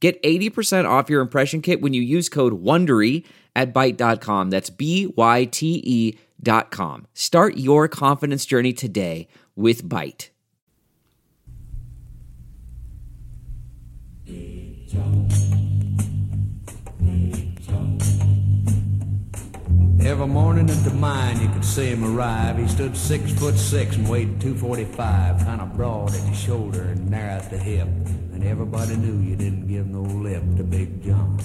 Get 80% off your impression kit when you use code WONDERY at Byte.com. That's B-Y-T-E dot com. Start your confidence journey today with Byte. Every morning at the mine you could see him arrive. He stood six foot six and weighed 245, kind of broad at the shoulder and narrow at the hip. And everybody knew you didn't give no lip to Big John.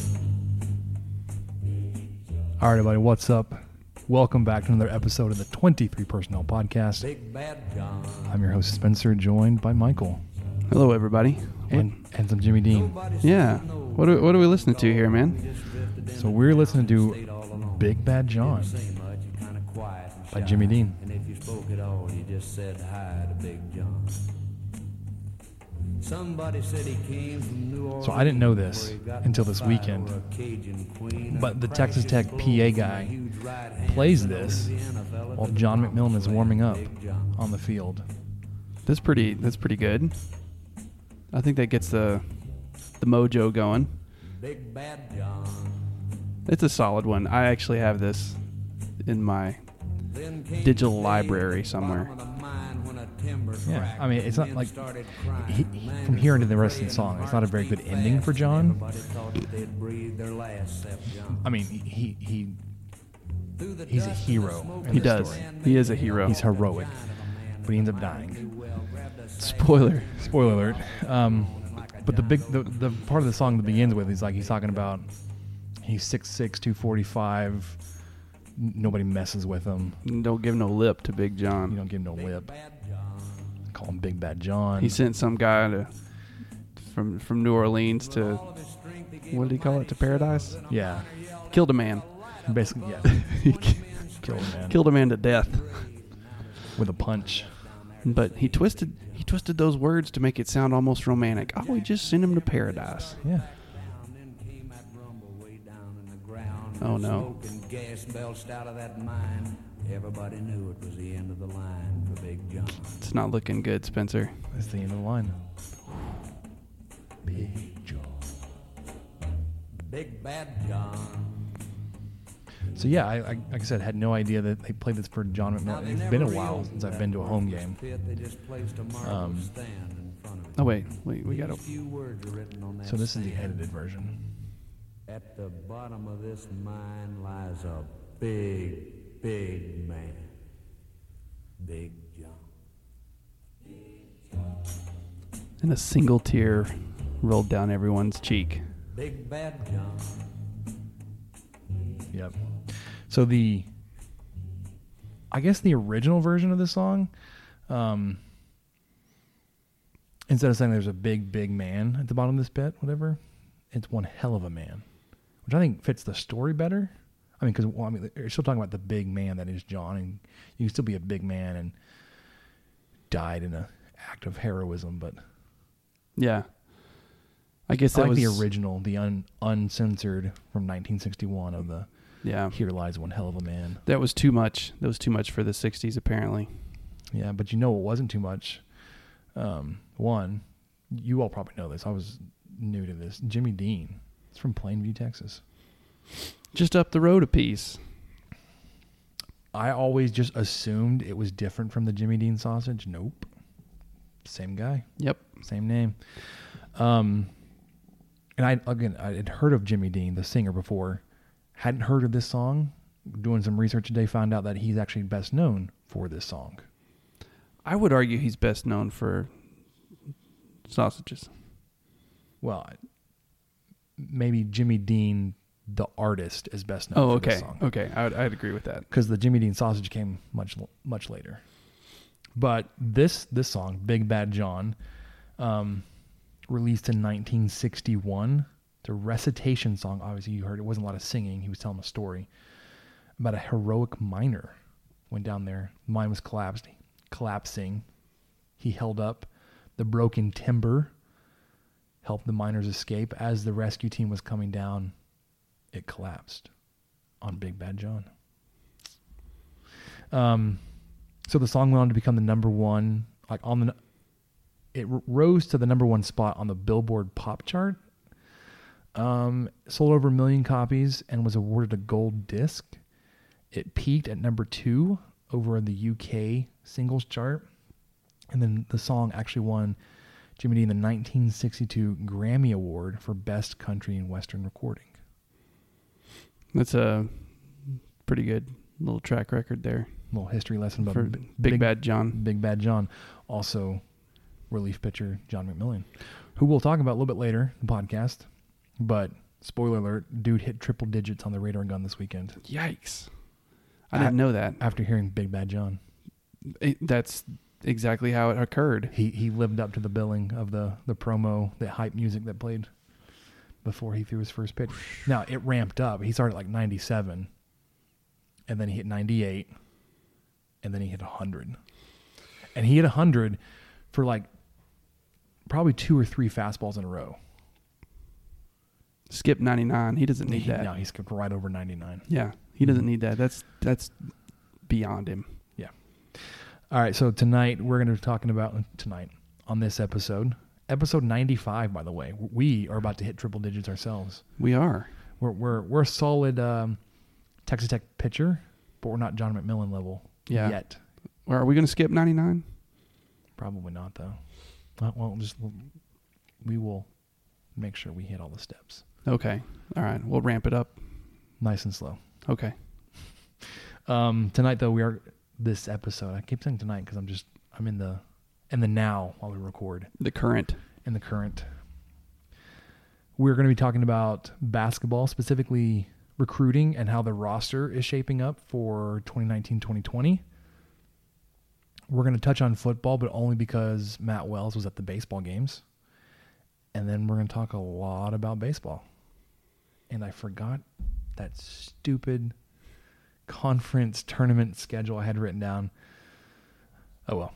All right, everybody, what's up? Welcome back to another episode of the 23 Personnel Podcast. Big Bad John. I'm your host, Spencer, joined by Michael Hello, everybody. and, and some Jimmy Dean. Yeah. What are, what are we listening to here, man? So we're listening to Big Bad John much, you kind of quiet by. Jimmy Dean. And if you spoke at all, you just said hi to Big John. So I didn't know this where he got until this weekend. over a Cajun queen But the Texas Tech PA guy huge right hand plays this while John McMillon is warming up on the field. That's pretty. That's pretty good. I think that gets the the mojo going. Big Bad John. It's a solid one. I actually have this in my Digital library at the somewhere. Yeah, I mean, it's not like- he- he- from here into the rest of the song, it's not a very good ending for John. Everybody thought that they'd breathed their last. I mean, he he he's a hero the smoke in He does. story. He is a hero. He's heroic, of a man but he ends up dying. well, grabbed a sack Spoiler. Spoiler alert. Um, but the big the, the part of the song that begins with, he's like he's talking about he's 6'6", 245. Nobody messes with him. Don't give no lip to Big John. You don't give him no lip. Bad Call him Big Bad John. He sent some guy to from from New Orleans to All of his strength he gave what did he call it to paradise? yeah, Killed a man. basically yeah. he Killed a man killed a man to death. with a punch. But he twisted he twisted those words to make it sound almost romantic. Oh, we just sent him to paradise. Yeah. And then came that rumble way down in the. Oh, no. Smoke and gas belched out of that mine. Everybody knew it was the end of the line for Big John. It's not looking good, Spencer. That's the end of the line. Big John. Big Bad John. So yeah, I, I like I said, had no idea that they played this for John McMillon. It's been a while since I've been to a home game. They just placed a Um, stand in front of. Oh wait, wait, we got to. These few words written on that So this is the edited version. At the bottom of this mine lies a big, big man. Big John. And a single tear rolled down everyone's cheek. Big Bad John. Yep. So the, I guess the original version of the song, um, instead of saying there's a big, big man at the bottom of this bit, whatever, it's one hell of a man, which I think fits the story better. I mean, because well, I mean, you're still talking about the big man that is John, and you can still be a big man and died in an act of heroism, but Yeah. I guess I that like was the original, the un, uncensored from 1961 of the Yeah. "Here Lies One Hell of a Man." That was too much. That was too much for the 60s apparently. Yeah, but you know it wasn't too much. Um, one, you all probably know this. I was new to this. Jimmy Dean. It's from Plainview, Texas. Just up the road a piece. I always just assumed it was different from the Jimmy Dean sausage. Nope. Same guy, Yep. same name. Um, and I again I had heard of Jimmy Dean, the singer, before. Hadn't heard of this song. Doing some research today, found out that he's actually best known for this song. I would argue he's best known for sausages. Well, maybe Jimmy Dean, the artist, is best known Oh, for this okay. song. Okay. I would, I'd agree with that. because the Jimmy Dean sausage came much much later. But this this song, Big Bad John, um, released in 1961, It's a recitation song. Obviously, you heard it wasn't a lot of singing. He was telling a story about a heroic miner. Went down there. Mine was collapsed, collapsing. He held up the broken timber, helped the miners escape. As the rescue team was coming down, it collapsed on Big Bad John. Um, so the song went on to become the number one, like on the, it r- rose to the number one spot on the Billboard Pop chart. Um, sold over a million copies and was awarded a gold disc. It peaked at number two over in the UK singles chart, and then the song actually won Jimmy Dean the 1962 Grammy Award for Best Country and Western Recording. That's a pretty good little track record there little history lesson about for B- Big, Bad John. Big Bad John, also relief pitcher John McMillon, who we'll talk about a little bit later in the podcast. But spoiler alert, dude hit triple digits on the radar gun this weekend Yikes! I I- didn't know that. after hearing Big Bad John. It- that's exactly how it occurred. He he lived up to the billing of the the promo, the hype music that played before he threw his first pitch. Now it ramped up. He started at like 97, and then he hit 98, and then he hit 100, and he hit 100 for like probably two or three fastballs in a row. Skip 99. He doesn't need He- that. No, he skipped right over 99. Yeah, he doesn't mm-hmm. need that. That's that's beyond him. Yeah. All right, so tonight we're going to be talking about tonight on this episode, episode 95. By the way, we are about to hit triple digits ourselves. We are. We're we're we're a solid um, Texas Tech pitcher, but we're not John McMillon level Yeah. yet. Or are we going to skip 99? Probably not though. Well, well, just we will make sure we hit all the steps, Okay. All right. We'll ramp it up. nice and slow. Okay. Um, tonight though, we are this episode. I keep saying tonight because I'm just I'm in the in the now while we record. The current. And the current. We're going to be talking about basketball, specifically recruiting and how the roster is shaping up for 2019 2020. We're going to touch on football, but only because Matt Wells was at the baseball games. And then we're going to talk a lot about baseball. And I forgot that stupid conference tournament schedule I had written down. Oh, well.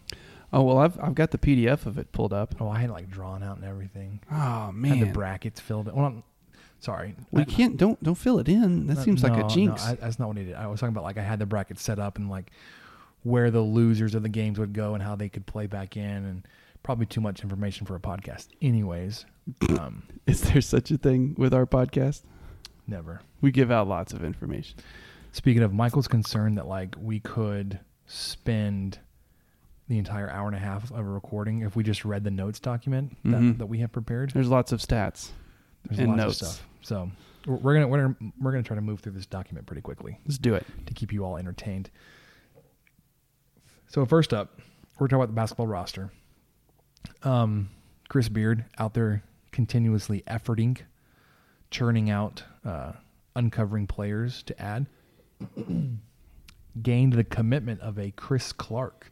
Oh well, I've I've got the PDF of it pulled up. Oh, I had it like drawn out and everything. Oh Had man. the brackets filled. in. Well, I'm, sorry. we I- can't. Don't don't fill it in. That no, seems like a jinx. No, I, that's not what I did. I was talking about like I had the brackets set up and like where the losers of the games would go and how they could play back in and probably too much information for a podcast. Anyways, um, Is there such a thing with our podcast? never. We give out lots of information. Speaking of, Michael's concern that like we could spend the entire hour and a half of a recording if we just read the notes document that, Mhm. that we have prepared. There's lots of stats. There's and lots notes. of stuff. So we're we're gonna we're gonna we're gonna try to move through this document pretty quickly. Let's do it. to keep you all entertained. So first up, we're talking about the basketball roster. Um, Chris Beard out there continuously efforting, churning out, uh, uncovering players to add. Gained the commitment of a Chris Clarke,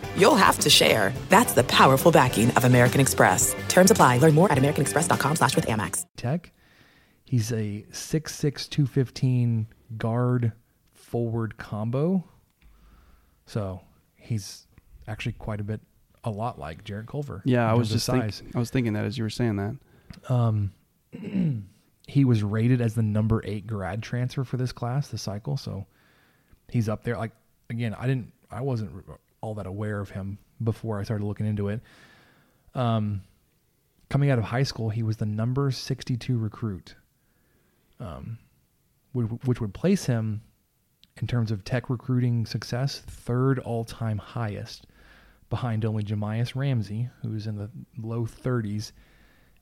you'll have to share. That's the powerful backing of American Express. Terms apply. Learn more at americanexpress.com slash with Amex. Tech. He's a 6'6", 215 guard forward combo. So he's actually quite a bit, a lot like Jarrett Culver. Yeah, I was just of think. I was thinking that as you were saying that. Um, He was rated as the number eight grad transfer for this class, the cycle. So he's up there. Like again, I didn't, I wasn't all that aware of him before I started looking into it. Um, coming out of high school, he was the number 62 recruit, um, which, which would place him in terms of tech recruiting success, third all time highest, behind only Jahmius Ramsey, who was in the low 30s,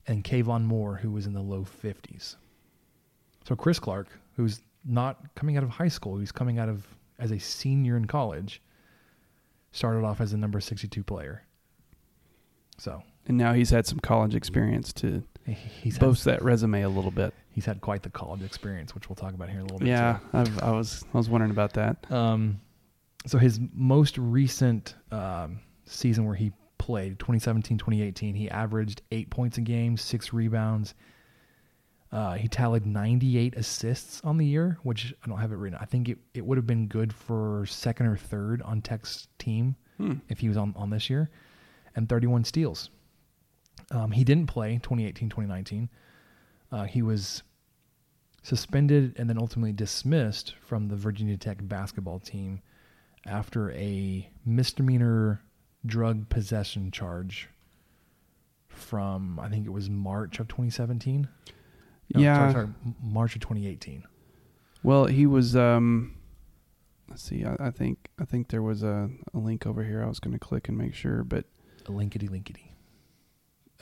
and Khavon Moore, who was in the low 50s. So Chris Clarke, who's not coming out of high school, he's coming out of as a senior in college, started off as a number 62 player. So And now he's had some college experience to he- he's had, boast that resume a little bit. he's had quite the college experience, which we'll talk about here in a little bit. Yeah. I've, I was I was wondering about that. Um, so his most recent um, season where he played, 2017 2018, he averaged eight points a game, six rebounds. Uh, he tallied 98 assists on the year, which I don't have it written. I think it, it would have been good for second or third on Tech's team if he was on, on this year, and 31 steals. Um, he didn't play 2018 2019. Uh, he was suspended and then ultimately dismissed from the Virginia Tech basketball team after a misdemeanor drug possession charge from I think it was March of 2017. No, Yeah. sorry, sorry, March of 2018. Well, he was. Um, let's see. I, I think I think there was a, a link over here. I was going to click and make sure, but A linkety linkety.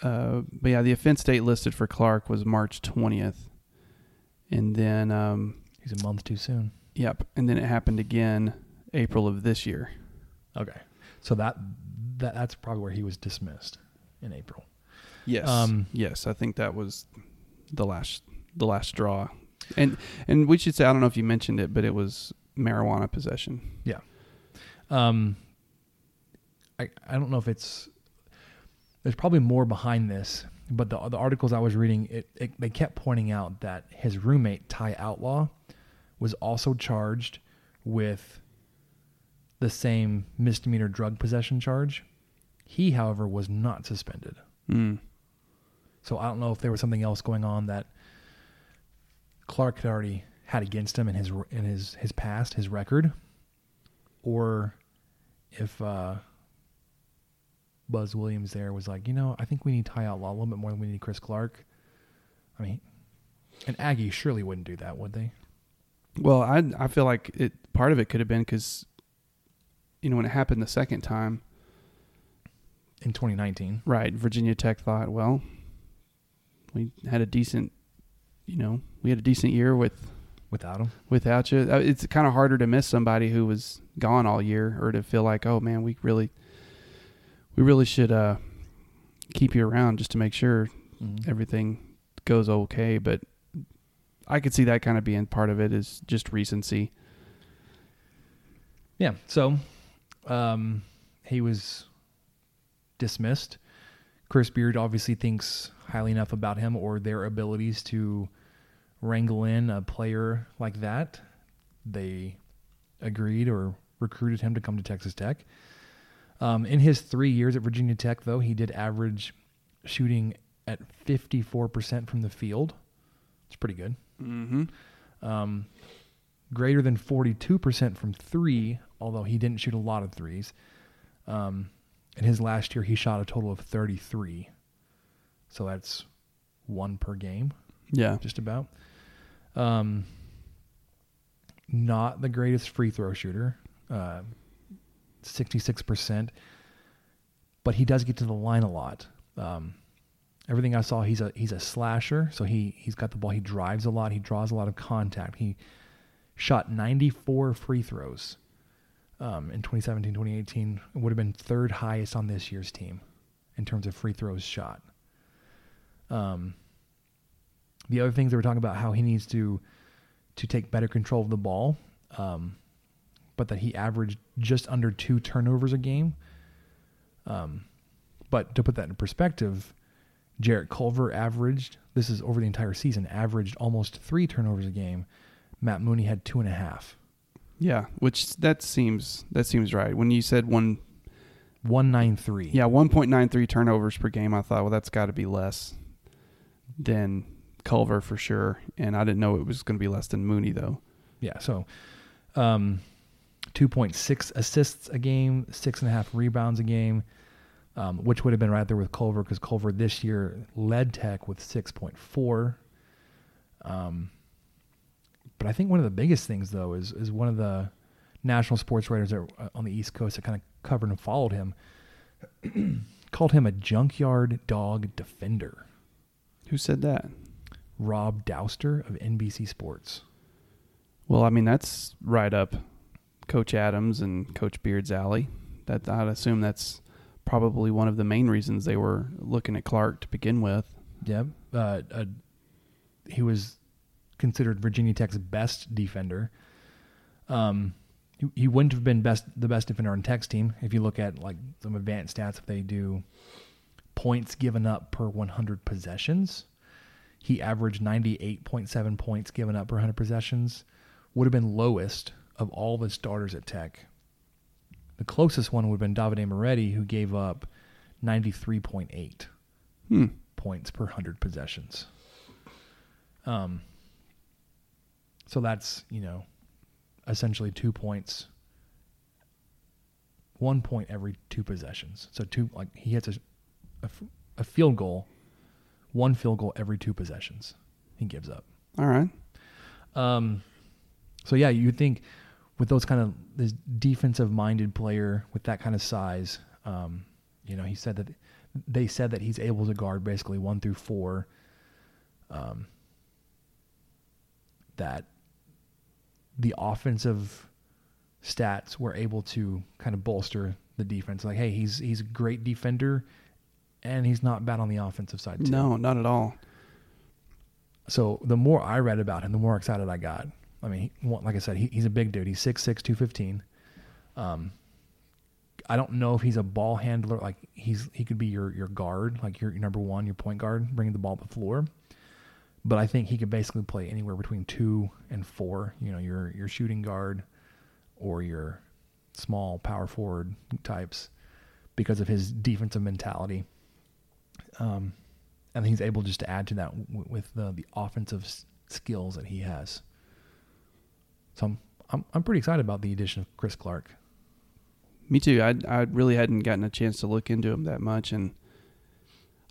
uh, but yeah, the offense date listed for Clarke was March twentieth, and then um, He's a month too soon. yep, and then it happened again April of this year. Okay, so that that that's probably where he was dismissed in April. Yes. Um, yes, I think that was the last the last straw. And and we should say I don't know if you mentioned it, but it was marijuana possession. Yeah. Um, I I don't know if it's there's probably more behind this, but the the articles I was reading, it, it they kept pointing out that his roommate Ty Outlaw was also charged with the same misdemeanor drug possession charge. He, however, was not suspended. Mm. So I don't know if there was something else going on that Clarke had already had against him in his in his his past, his record, or if uh, Buzz Williams there was like, you know, I think we need Ty Outlaw a little bit more than we need Chris Clarke. I mean, and Aggie surely wouldn't do that, would they? Well, I I feel like it part of it could have been because you know when it happened the second time, In 2019, right? Virginia Tech thought, well, we had a decent, you know, we had a decent year with without him, without you. Uh, It's kind of harder to miss somebody who was gone all year, or to feel like, oh man, we really, we really should uh, keep you around just to make sure Mm-hmm. everything goes okay. But I could see that kind of being part of it is just recency. Yeah. So um, he was dismissed. Chris Beard obviously thinks highly enough about him or their abilities to wrangle in a player like that. They agreed or recruited him to come to Texas Tech. Um, in his three years at Virginia Tech, though, he did average shooting at 54% from the field. It's pretty good Mm-hmm. um, greater than 42% from three, although he didn't shoot a lot of threes. Um, in his last year, he shot a total of 33. So that's one per game, Yeah. just about. Um, not the greatest free throw shooter, uh, 66%, but he does get to the line a lot. Um, everything I saw, he's a he's a slasher. So he he's got the ball. He drives a lot. He draws a lot of contact. He shot 94 free throws um, in 2017, 2018. Would have been third highest on this year's team in terms of free throws shot. Um, the other things they were talking about how he needs to to take better control of the ball, um, but that he averaged just under two turnovers a game. Um, but to put that in perspective, Jarrett Culver averaged, this is over the entire season, averaged almost three turnovers a game. Matt Mooney had two and a half. Yeah. Which that seems that seems right. When you said one, 193. yeah, one point nine three turnovers per game, I thought, well, that's got to be less than Culver for sure. And I didn't know it was going to be less than Mooney though. Yeah. So, um, 2.6 assists a game, six and a half rebounds a game, um, which would have been right there with Culver because Culver this year led Tech with 6.4. Um, but I think one of the biggest things though is is one of the national sports writers that, uh, on the East Coast that kind of covered and followed him called him a junkyard dog defender. Who said that? Rob Dauster of NBC Sports. Well, I mean that's right up Coach Adams and Coach Beard's alley. That I'd assume that's probably one of the main reasons they were looking at Clarke to begin with. Yeah, uh, uh, he was considered Virginia Tech's best defender. Um, he, he wouldn't have been best the best defender on Tech's team if you look at like some advanced stats. If they do points given up per 100 possessions, he averaged 98.7 points given up per 100 possessions. Would have been lowest of all the starters at Tech. The closest one would have been Davide Moretti, who gave up 93.8 Hmm. points per 100 possessions. Um, so that's, you know, essentially two points, one point every two possessions. So two, like he hits a, a field goal, one field goal every two possessions. He gives up. All right. Um, so yeah, you think with those kind of this defensive minded player with that kind of size, um, you know, he said that they said that he's able to guard basically one through four. Um, that the offensive stats were able to kind of bolster the defense. Like, hey, he's he's a great defender, and he's not bad on the offensive side too. No, not at all. So the more I read about him, the more excited I got. I mean, he, like I said, he, he's a big dude. He's 6'6", 215. Um, I don't know if he's a ball handler. Like he's he could be your your guard, like your, your number one, your point guard, bringing the ball to the floor. But I think he could basically play anywhere between two and four. You know, your your shooting guard or your small power forward types because of his defensive mentality. Um, and he's able just to add to that w- with the the offensive s- skills that he has. So I'm I'm, I'm pretty excited about the addition of Chris Clarke. Me too. I I really hadn't gotten a chance to look into him that much, and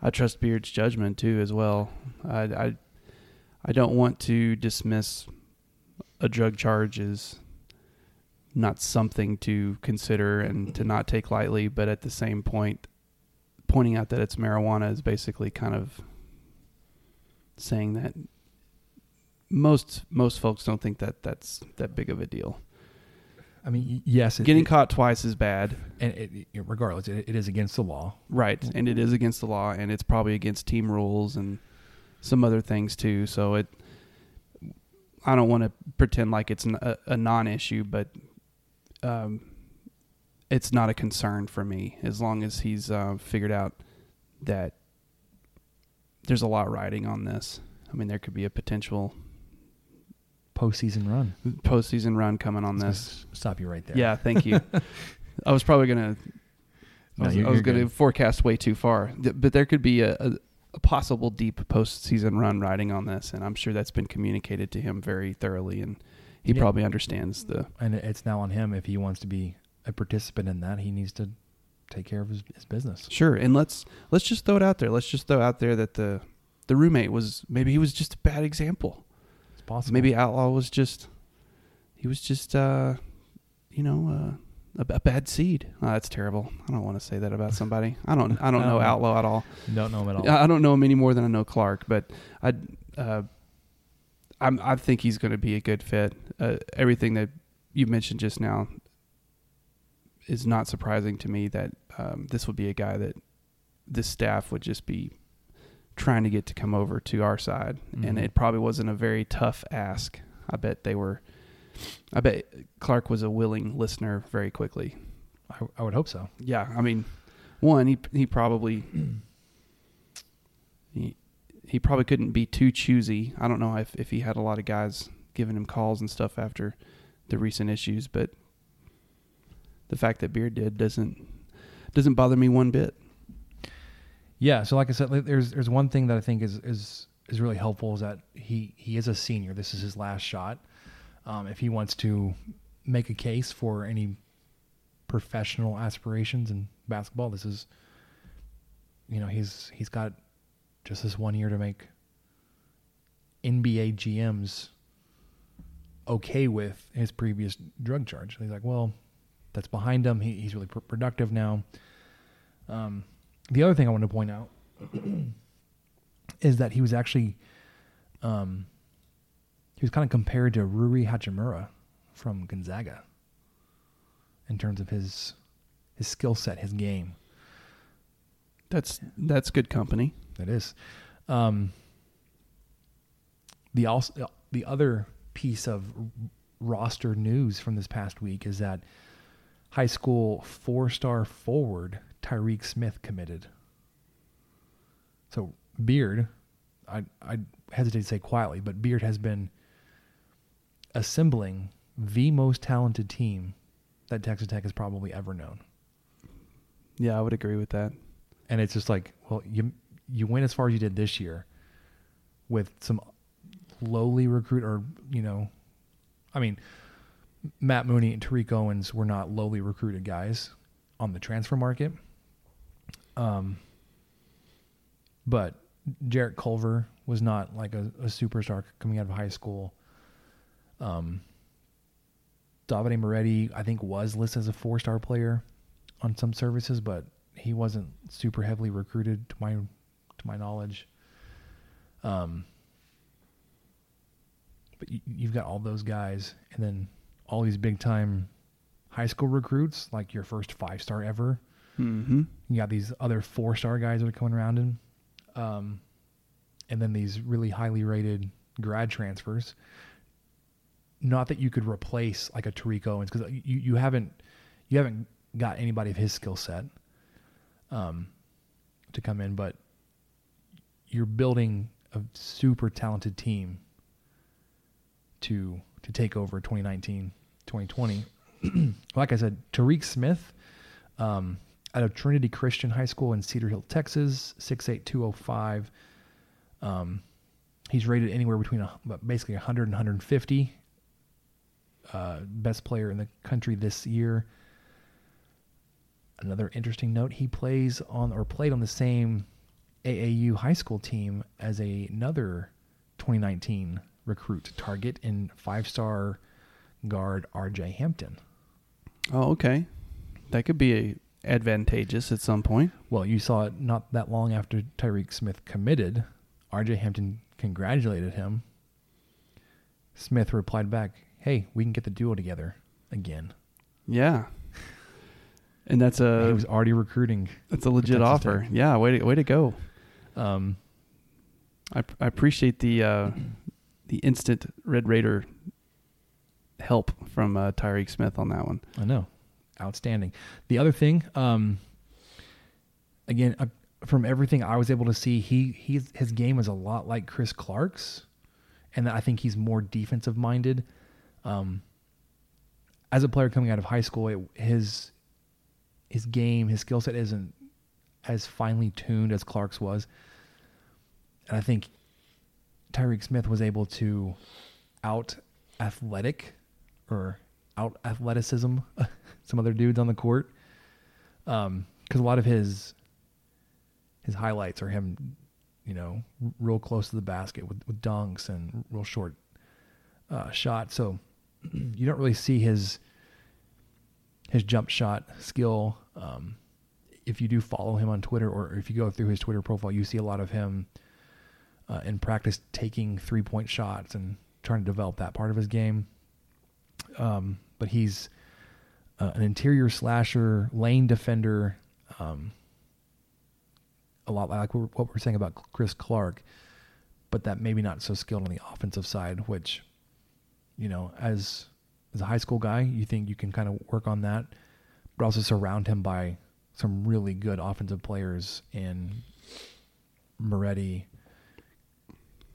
I trust Beard's judgment too as well. I I, I don't want to dismiss a drug charge as not something to consider and to not take lightly, but at the same point, pointing out that it's marijuana is basically kind of saying that most most folks don't think that that's that big of a deal. I mean, yes, it, Getting it- caught twice is bad. and it, regardless, it, it is against the law. Right, and it is against the law, and it's probably against team rules and some other things too. So it, I don't want to pretend like it's a non-issue, but um, it's not a concern for me as long as he's uh, figured out that there's a lot riding on this. I mean, there could be a potential Postseason run. postseason run coming on this. stop you right there. Yeah, thank you. I was probably gonna. No, I was, I was gonna forecast way too far, but there could be a, a, a possible deep postseason run riding on this, and I'm sure that's been communicated to him very thoroughly, and he Yeah. probably understands the. and it's now on him if he wants to be a participant in that. He needs to take care of his, his business. Sure, and let's let's just throw it out there. Let's just throw out there that the the roommate was maybe he was just a bad example. It's possible. Maybe Outlaw was just he was just uh you know uh, a, a bad seed. Oh, that's terrible. I don't want to say that about somebody. I don't I don't know Outlaw at all. don't know him at all. I don't know him any more than I know Clarke, but I uh I'm I think he's going to be a good fit. Uh, everything that you mentioned just now is not surprising to me that um, this would be a guy that this staff would just be trying to get to come over to our side, and Mhm. it probably wasn't a very tough ask. I bet they were. I bet Clarke was a willing listener very quickly. I, I would hope so. Yeah, I mean, one he he probably he he probably couldn't be too choosy. I don't know if if he had a lot of guys giving him calls and stuff after the recent issues, but the fact that Beard did doesn't doesn't bother me one bit. Yeah. So like I said, there's there's one thing that I think is is is really helpful is that he he is a senior. This is his last shot. Um, if he wants to make a case for any professional aspirations in basketball. This is, you know, he's he's got just this one year to make NBA GMs okay with his previous drug charge. He's like, well, that's behind him. He, he's really pr- productive now. Um, the other thing I want to point out is that he was actually, um, he was kind of compared to Rui Hachimura from Gonzaga in terms of his his skill set, his game. That's that's good company. That is. Um, the also the other piece of roster news from this past week is that high school four-star forward Tyreek Smith committed. So Beard, I I hesitate to say quietly, but Beard has been assembling the most talented team that Texas Tech has probably ever known. Yeah, I would agree with that. and it's just like, well, you you went as far as you did this year with some lowly recruit, or you know, I mean, Matt Mooney and Tariq Owens were not lowly recruited guys on the transfer market. Um, but Jarrett Culver was not like a, a superstar coming out of high school. Um, Davide Moretti, I think, was listed as a four-star player on some services, but he wasn't super heavily recruited to my to my knowledge. Um, but you, you've got all those guys, and then all these big time high school recruits, like your first five star ever. Mm-hmm. You got these other four star guys that are coming around in, um, and then these really highly rated grad transfers. Not that you could replace like a Tariq Owens because you, you haven't you haven't got anybody of his skill set um, to come in, but you're building a super talented team to to take over 2019 2020 like i said tariq smith um, out of trinity christian high school in cedar hill texas 68205 um, he's rated anywhere between a, basically 100 and 150 uh, best player in the country this year another interesting note he plays on or played on the same AAU high school team as a, another 2019 recruit target in five star guard RJ Hampton. Oh, okay. That could be a advantageous at some point. Well, you saw it not that long after Tyreek Smith committed. RJ Hampton congratulated him. Smith replied back, Hey, we can get the duo together again. Yeah. And that's a he was already recruiting. that's a legit offer. Tech. Yeah, way to way to go. Um, I I appreciate the uh, the instant Red Raider help from uh, Tyreek Smith on that one. I know. Outstanding. The other thing, um, again, uh, from everything I was able to see, he he's, his game is a lot like Chris Clarke's, and I think he's more defensive minded. Um, as a player coming out of high school, it, his his game, his skill set isn't as finely tuned as Clarke's was, and I think Tyreek Smith was able to out athletic or out athleticism some other dudes on the court. Um, because a lot of his his highlights are him, you know, real close to the basket with, with dunks and real short uh, shots. So you don't really see his his jump shot skill. Um, if you do follow him on Twitter or if you go through his Twitter profile, you see a lot of him uh, in practice taking three point shots and trying to develop that part of his game. Um, but he's uh, an interior slasher, lane defender, um, a lot like what we're- what we're saying about Chris Clarke, but that maybe not so skilled on the offensive side, which, you know, as as a high school guy, you think you can kind of work on that, but also surround him by some really good offensive players in Moretti,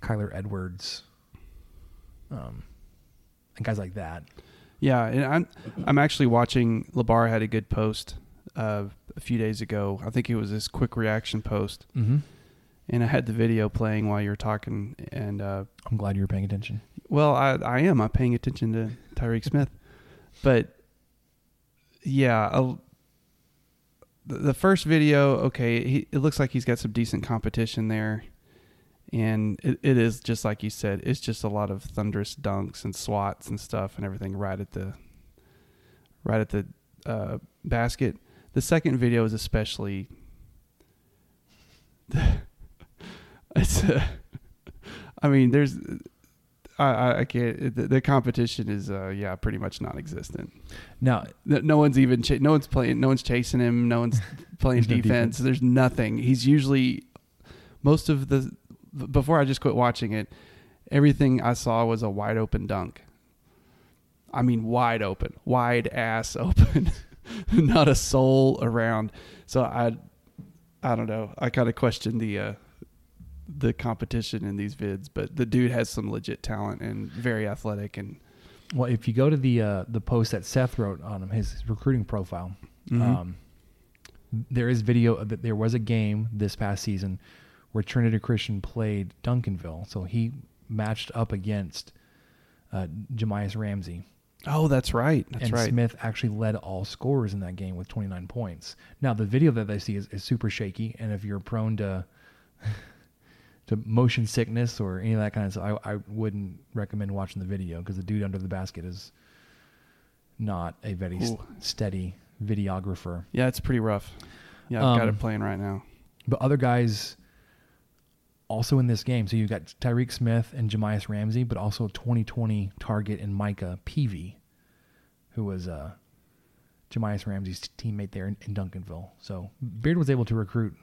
Kyler Edwards, um, and guys like that. Yeah, and I'm I'm actually watching. Labar had a good post uh, a few days ago. I think it was this quick reaction post, Mm-hmm. and I had the video playing while you were talking. And uh, I'm glad you were paying attention. Well, I I am. I'm paying attention to Tyreek Smith. but yeah, the first video, okay, he, it looks like he's got some decent competition there, and it, it is just like you said, it's just a lot of thunderous dunks and swats and stuff and everything right at the right at the uh, basket. The second video is especially. it's. Uh, I mean, there's. I, I, can't. The, the competition is, uh, yeah, pretty much non-existent. Now, No, no one's even. Ch- no one's playing. No one's chasing him. No one's playing There's no defense. defense. There's nothing. He's usually most of the. Before I just quit watching it, everything I saw was a wide open dunk. I mean, wide open, wide ass open, not a soul around. So I, I don't know. I kind of question the, uh, the competition in these vids, but the dude has some legit talent and very athletic and well, if you go to the uh, the post that Seth wrote on him, his recruiting profile, Mhm. um, there is video that there was a game this past season where Trinity Christian played Duncanville, so he matched up against uh, Jahmius Ramsey, Oh, that's right. That's and right. Smith actually led all scorers in that game with 29 points. Now the video that they see is, is super shaky, and if you're prone to to motion sickness or any of that kind of stuff, I, I wouldn't recommend watching the video because the dude under the basket is not a very s- steady videographer. Yeah, it's pretty rough. Yeah, I've got Um, it playing right now. But other guys also in this game, so you've got Tyreek Smith and Jahmius Ramsey, but also 2020 target and Micah Peavy, who was uh, Jahmius Ramsey's teammate there in, in Duncanville. So Beard was able to recruit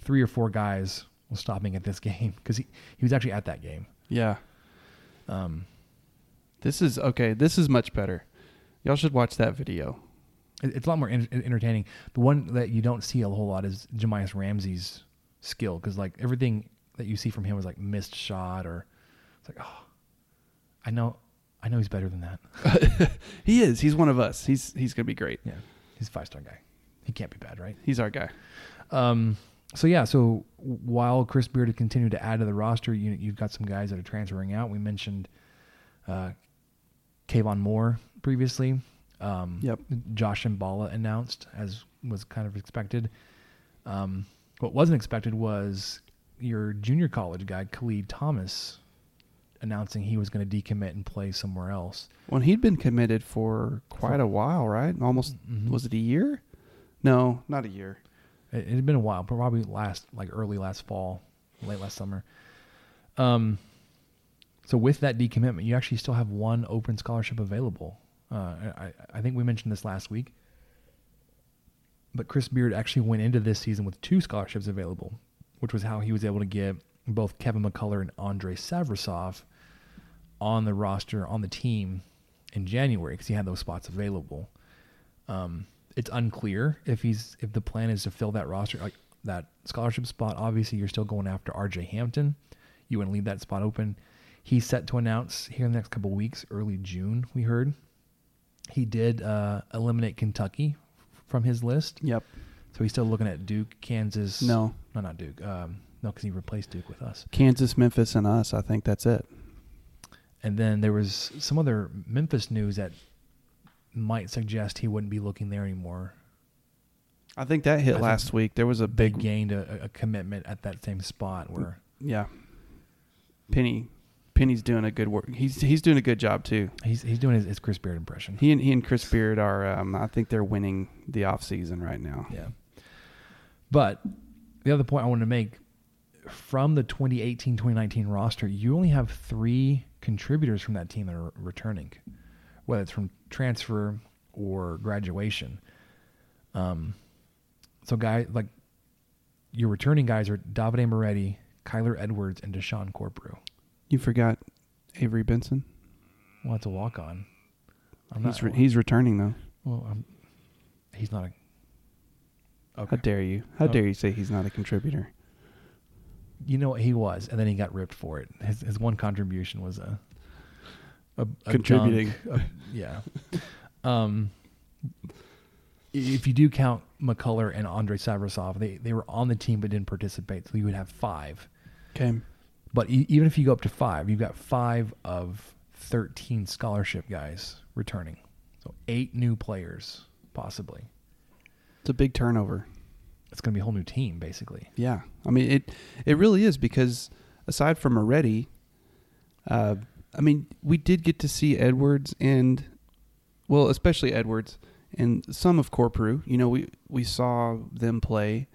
three or four guys while stopping at this game because he, he was actually at that game. Yeah. Um, This is okay. This is much better. Y'all should watch that video. it- it's a lot more en- entertaining. The one that you don't see a whole lot is Jahmius Ramsey's skill because like everything that you see from him was like missed shot or it's like oh, I know, I know he's better than that. He is. He's one of us. He's he's gonna be great. yeah, he's a five star guy. He can't be bad, right? He's our guy. Um, so yeah, so while Chris Beard had continued to add to the roster, you, you've got some guys that are transferring out. We mentioned uh, Khavon Moore previously. Um, Yep. Josh Mballa announced, as was kind of expected. Um, what wasn't expected was your junior college guy, Khalid Thomas, announcing he was going to decommit and play somewhere else. Well, he'd been committed for quite a while, right? Almost Mhm. was it a year? No, not a year. It, it had been a while, probably last like early last fall, late last summer. Um, so with that decommitment, you actually still have one open scholarship available. Uh, I, I think we mentioned this last week, but Chris Beard actually went into this season with two scholarships available, which was how he was able to get both Kevin McCullar and Andre Savrasov on the roster on the team in January because he had those spots available. Um, it's unclear if he's if the plan is to fill that roster like that scholarship spot. Obviously, you're still going after R.J. Hampton. You want to leave that spot open. He's set to announce here in the next couple of weeks, early June. We heard he did uh, eliminate Kentucky from his list, Yep. so he's still looking at Duke, Kansas. No. no, not Duke. Um, no, because he replaced Duke with us. Kansas, Memphis, and us. I think that's it. And then there was some other Memphis news that might suggest he wouldn't be looking there anymore. I think that hit think last week. There was a big gained a, a commitment at that same spot where yeah. Penny, Penny's doing a good work. He's he's doing a good job too. he's he's doing his, his Chris Beard impression. He and he and Chris Beard are. Um, I think they're winning the off season right now. Yeah. But the other point I wanted to make from the 2018-2019 roster, you only have three contributors from that team that are returning, whether it's from transfer or graduation. Um, so guy like your returning guys are Davide Moretti, Kyler Edwards, and Deshawn Corprew. You forgot Avery Benson. Well, it's a walk on. He's re- he's returning though. well, I'm, he's not a. How dare you? How Oh. dare you say he's not a contributor? you know what he was, and then he got ripped for it. His his one contribution was a, a, a Contributing. dunk, a- yeah. um, if you do count McCullar and Andre Savrasov, they they were on the team but didn't participate, so you would have five. Okay. But e- even if you go up to five, you've got five of thirteen scholarship guys returning. So eight new players, possibly. It's a big turnover. It's going to be a whole new team, basically. Yeah, I mean it. It really is because aside from Moretti, uh, I mean we did get to see Edwards and, well, especially Edwards and some of Corprew. You know, we we saw them play.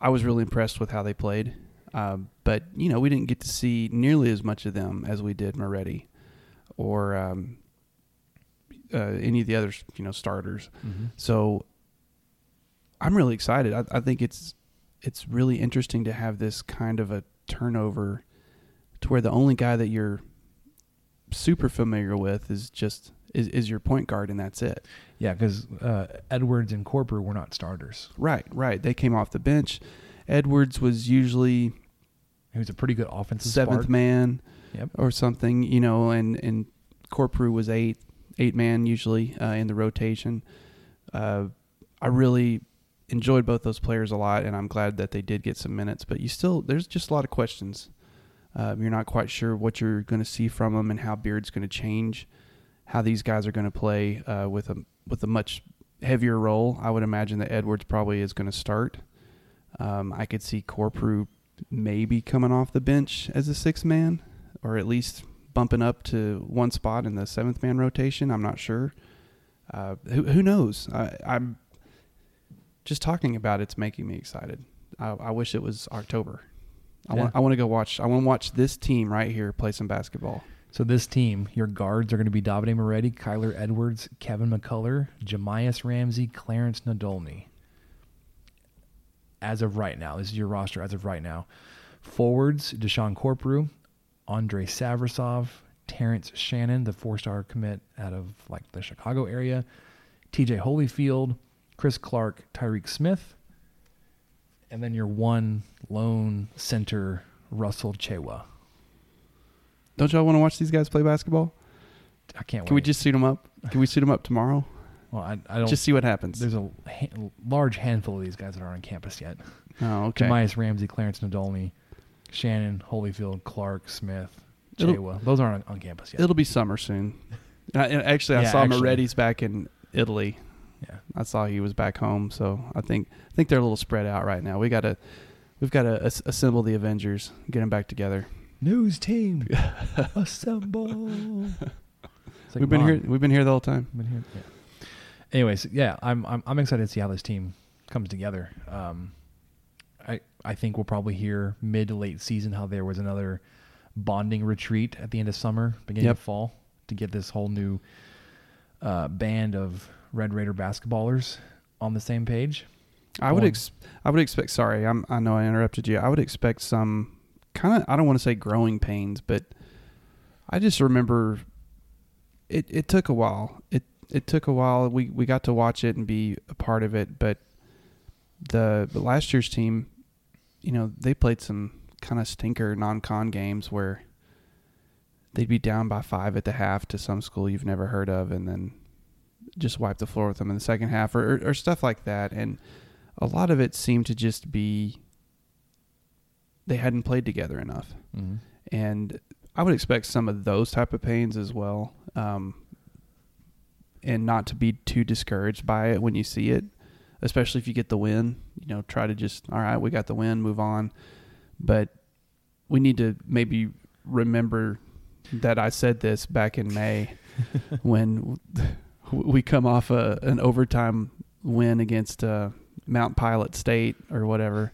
I was really impressed with how they played, uh, but you know we didn't get to see nearly as much of them as we did Moretti, or um, uh, any of the other you know starters. So I'm really excited. I, I think it's it's really interesting to have this kind of a turnover to where the only guy that you're super familiar with is just is, is your point guard and that's it. Yeah, because uh, Edwards and Corprew were not starters. Right, right. They came off the bench. Edwards was usually He was a pretty good offensive seventh spark. man Yep. or something, you know, and and Corprew was eight eight man usually uh, in the rotation. Uh, I really enjoyed both those players a lot, and I'm glad that they did get some minutes. But you still, there's just a lot of questions. Um, you're not quite sure what you're going to see from them and how Beard's going to change, how these guys are going to play uh, with a with a much heavier role. I would imagine that Edwards probably is going to start. Um, I could see Corprew maybe coming off the bench as a sixth man, or at least bumping up to one spot in the seventh man rotation. I'm not sure. Uh, who, who knows? I, I'm just talking about it's making me excited. I, I wish it was October. I Yeah. want I want to go watch. I want to watch this team right here play some basketball. So this team, your guards are going to be Davide Moretti, Kyler Edwards, Kevin McCullar, Jahmius Ramsey, Clarence Nadolny. As of right now, this is your roster as of right now. Forwards, Deshawn Corprew, Andre Savrasov, Terrence Shannon, the four-star commit out of like the Chicago area, TJ Holyfield, Chris Clarke, Tyreek Smith, and then your one lone center, Russell Tchewa. Don't y'all want to watch these guys play basketball? I can't Can we just suit them up? Can we suit them up tomorrow? Well, I, I don't. Just see what happens. there's a ha- large handful of these guys that aren't on campus yet. Oh, okay. Jahmius Ramsey, Clarence Nadolny, Shannon, Holyfield, Clarke, Smith, Tchewa. Those aren't on, on campus yet. It'll be summer soon. I, actually, I Yeah, saw actually. Moretti's back in Italy. Yeah. I saw he was back home, so I think I think they're a little spread out right now. We got to we've got to as- assemble the Avengers, get them back together. News team, assemble. Like, we've been Mom, here. We've been here the whole time. Been here. Yeah. Anyways, yeah, I'm, I'm I'm excited to see how this team comes together. Um, I I think we'll probably hear mid to late season how there was another bonding retreat at the end of summer, beginning Yep. of fall, to get this whole new uh, band of Red Raider basketballers on the same page. I would ex- I would expect. Sorry, I'm. I know I interrupted you. I would expect some kind of. I don't want to say growing pains, but I just remember it. It took a while. It it took a while. We we got to watch it and be a part of it, but the but last year's team, you know, they played some kind of stinker non-con games where they'd be down by five at the half to some school you've never heard of, and then just wipe the floor with them in the second half, or, or, or stuff like that. And a lot of it seemed to just be they hadn't played together enough, Mm-hmm. and I would expect some of those type of pains as well, um, and not to be too discouraged by it when you see it, especially if you get the win. You know, try to just all right, we got the win, move on, but we need to maybe remember that I said this back in May when we come off a, an overtime win against uh, Mount Pilot State or whatever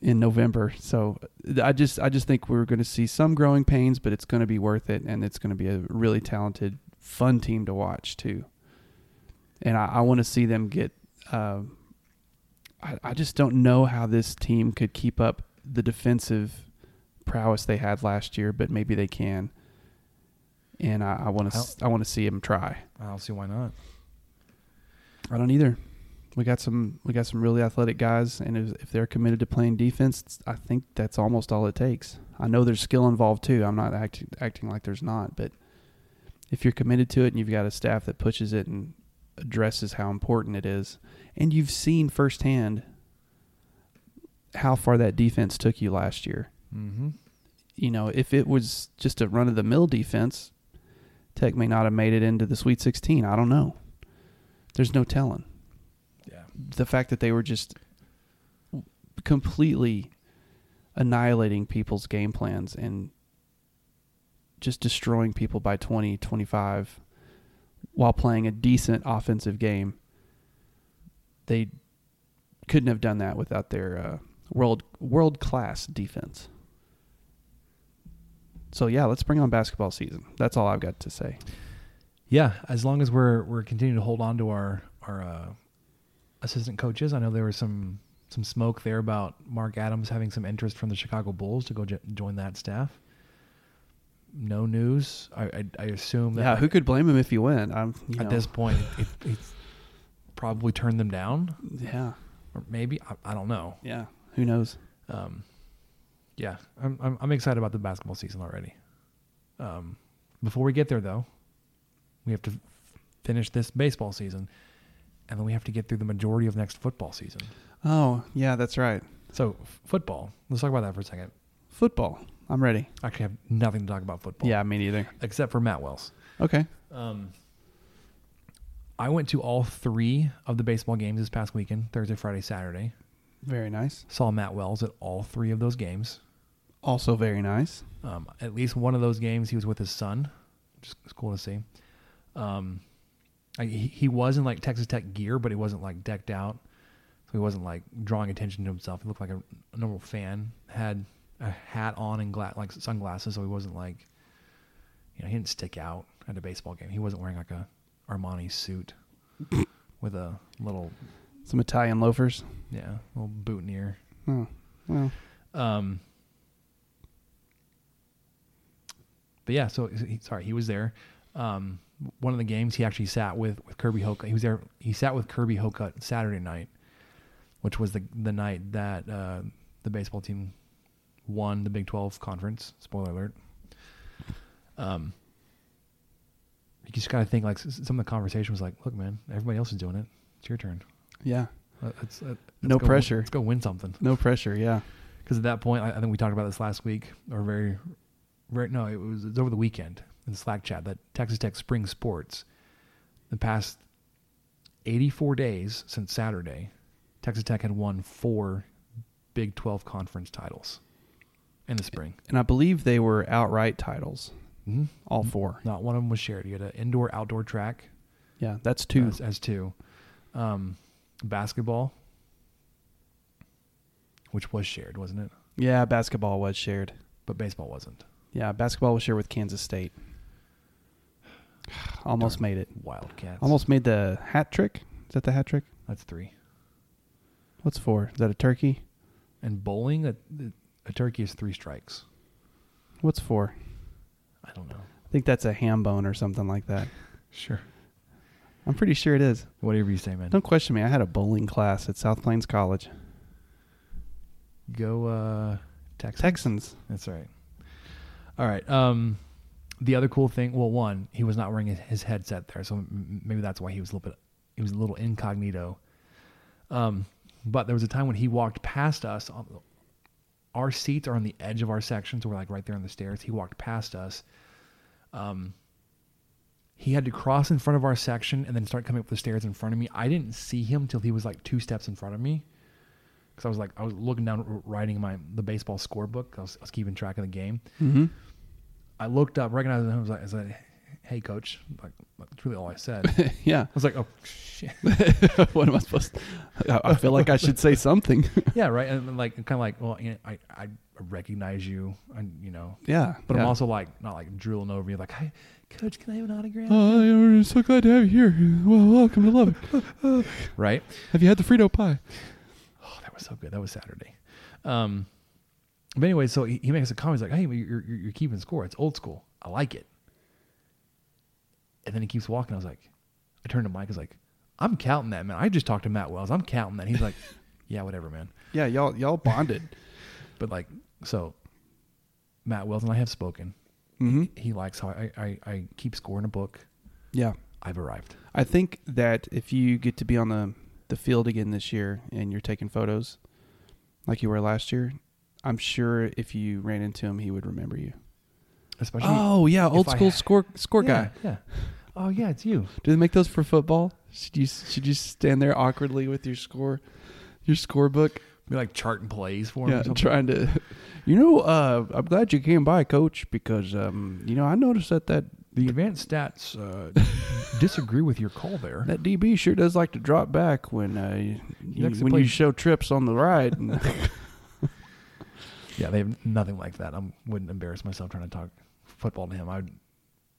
in November. So I just I just think we're going to see some growing pains, but it's going to be worth it, and it's going to be a really talented, fun team to watch too. And I, I want to see them get. Uh, I, I just don't know how this team could keep up the defensive prowess they had last year, but maybe they can. And I, I want to I want to see him try. I don't see why not. I don't either. We got some we got some really athletic guys, and if, if they're committed to playing defense, I think that's almost all it takes. I know there's skill involved too. I'm not acting acting like there's not, but if you're committed to it and you've got a staff that pushes it and addresses how important it is, and you've seen firsthand how far that defense took you last year. Mm-hmm. You know, if it was just a run of the mill defense, Tech may not have made it into the Sweet 16. I don't know. There's no telling. Yeah. The fact that they were just completely annihilating people's game plans and just destroying people by 20, 25 while playing a decent offensive game. They couldn't have done that without their uh, world world class defense. So yeah, let's bring on basketball season. That's all I've got to say. Yeah, as long as we're we're continuing to hold on to our our uh, assistant coaches. I know there was some some smoke there about Mark Adams having some interest from the Chicago Bulls to go jo- join that staff. No news. I I, I assume that Yeah, who could blame him if he went? I'm at know, this point it, it's probably turned them down, Yeah, or maybe I, I don't know. yeah. Who knows? Um, yeah, I'm, I'm I'm excited about the basketball season already. Um, before we get there, though, we have to f- finish this baseball season, and then we have to get through the majority of next football season. Oh yeah, that's right. So f- football. Let's talk about that for a second. Football. I'm ready. I actually have nothing to talk about football. Yeah, me neither. except for Matt Wells. Okay. Um, I went to all three of the baseball games this past weekend: Thursday, Friday, Saturday. Very nice. Saw Matt Wells at all three of those games. Also very nice. Um, at least one of those games, he was with his son, which is cool to see. Um, I, he, he was in like Texas Tech gear, but he wasn't like decked out, so he wasn't like drawing attention to himself. He looked like a, a normal fan. Had a hat on and gla- like sunglasses, so he wasn't like, you know, he didn't stick out at a baseball game. He wasn't wearing like a Armani suit with a little Some Italian loafers. yeah little boutonniere. Oh, well. Um, but yeah, so he, sorry, he was there. Um, one of the games he actually sat with with Kirby Hocutt. He was there. He sat with Kirby Hocutt Saturday night, which was the the night that uh, the baseball team won the Big Twelve conference. Spoiler alert. Um, you just gotta think like some of the conversation was like, "Look, man, everybody else is doing it. It's your turn. Yeah. Let's, let's No go- pressure. Let's go win something." No pressure. Yeah. because at that point, I, I think we talked about this last week, or very, very no, it was, it was over the weekend in the Slack chat that Texas Tech spring sports, the past 84 days since Saturday, Texas Tech had won four Big 12 conference titles in the spring. And I believe they were outright titles. Mm-hmm. All four. Not one of them was shared. You had an indoor outdoor track Yeah, that's two. as, as two, um, basketball, which was shared, wasn't it? Yeah, basketball was shared. But baseball wasn't. Yeah, basketball was shared with Kansas State. Almost Darn made it. Wildcats. Almost made the hat trick. Is that the hat trick? That's three. What's four? Is that a turkey? And bowling, a, a turkey is three strikes. What's four? I don't know. I think that's a ham bone or something like that. Sure. I'm pretty sure it is. Whatever you say, man. Don't question me. I had a bowling class at South Plains College. Go uh, Texans. Texans. That's right. All right. Um, the other cool thing, well, one, he was not wearing his, his headset there, so m- maybe that's why he was a little bit, he was a little incognito. Um, but there was a time when he walked past us. On, our seats are on the edge of our section, so we're like right there on the stairs. He walked past us. Um, he had to cross in front of our section and then start coming up the stairs in front of me. I didn't see him till he was like two steps in front of me because I was like I was looking down, writing my the baseball scorebook. I was, I was keeping track of the game. Mm-hmm. I looked up, recognized him. I was like, I said, "Hey, coach." Like that's really all I said. Yeah, I was like, "Oh shit." what am I supposed to? I I feel like I should say something. yeah, right. And like kind of like, well, you know, I I recognize you, and you know, yeah. but I'm also like not like drooling over you, like, "Hey, coach, can I have an autograph?" Oh, I'm so glad to have you here. Well, welcome to Lubbock. right. Have you had the Frito pie? Oh, that was so good. That was Saturday. Um, but anyway, so he, he makes a comment. He's like, "Hey, you're, you're you're keeping score. It's old school. I like it." And then he keeps walking. I was like, I turned to Mike. I was like, "I'm counting that, man. I just talked to Matt Wells. I'm counting that." He's like, "Yeah, whatever, man." Yeah, y'all y'all bonded. But like, so Matt Wells and I have spoken. Mm-hmm. He likes how I, I, I keep score in a book. Yeah. I've arrived. I think that if you get to be on the the field again this year and you're taking photos like you were last year, I'm sure if you ran into him, he would remember you. especially. Oh yeah, old if I school score score yeah, guy. Yeah. Oh yeah, it's you. Do they make those for football? Should you should you stand there awkwardly with your score, your scorebook? Be like charting plays for him. Yeah, or something. trying to. You know, uh, I'm glad you came by, Coach, because um, you know I noticed that that The advanced stats uh, disagree with your call there. that DB sure does like to drop back when uh, you, when play- you show trips on the ride. And Yeah, they have nothing like that. I wouldn't embarrass myself trying to talk football to him. I would,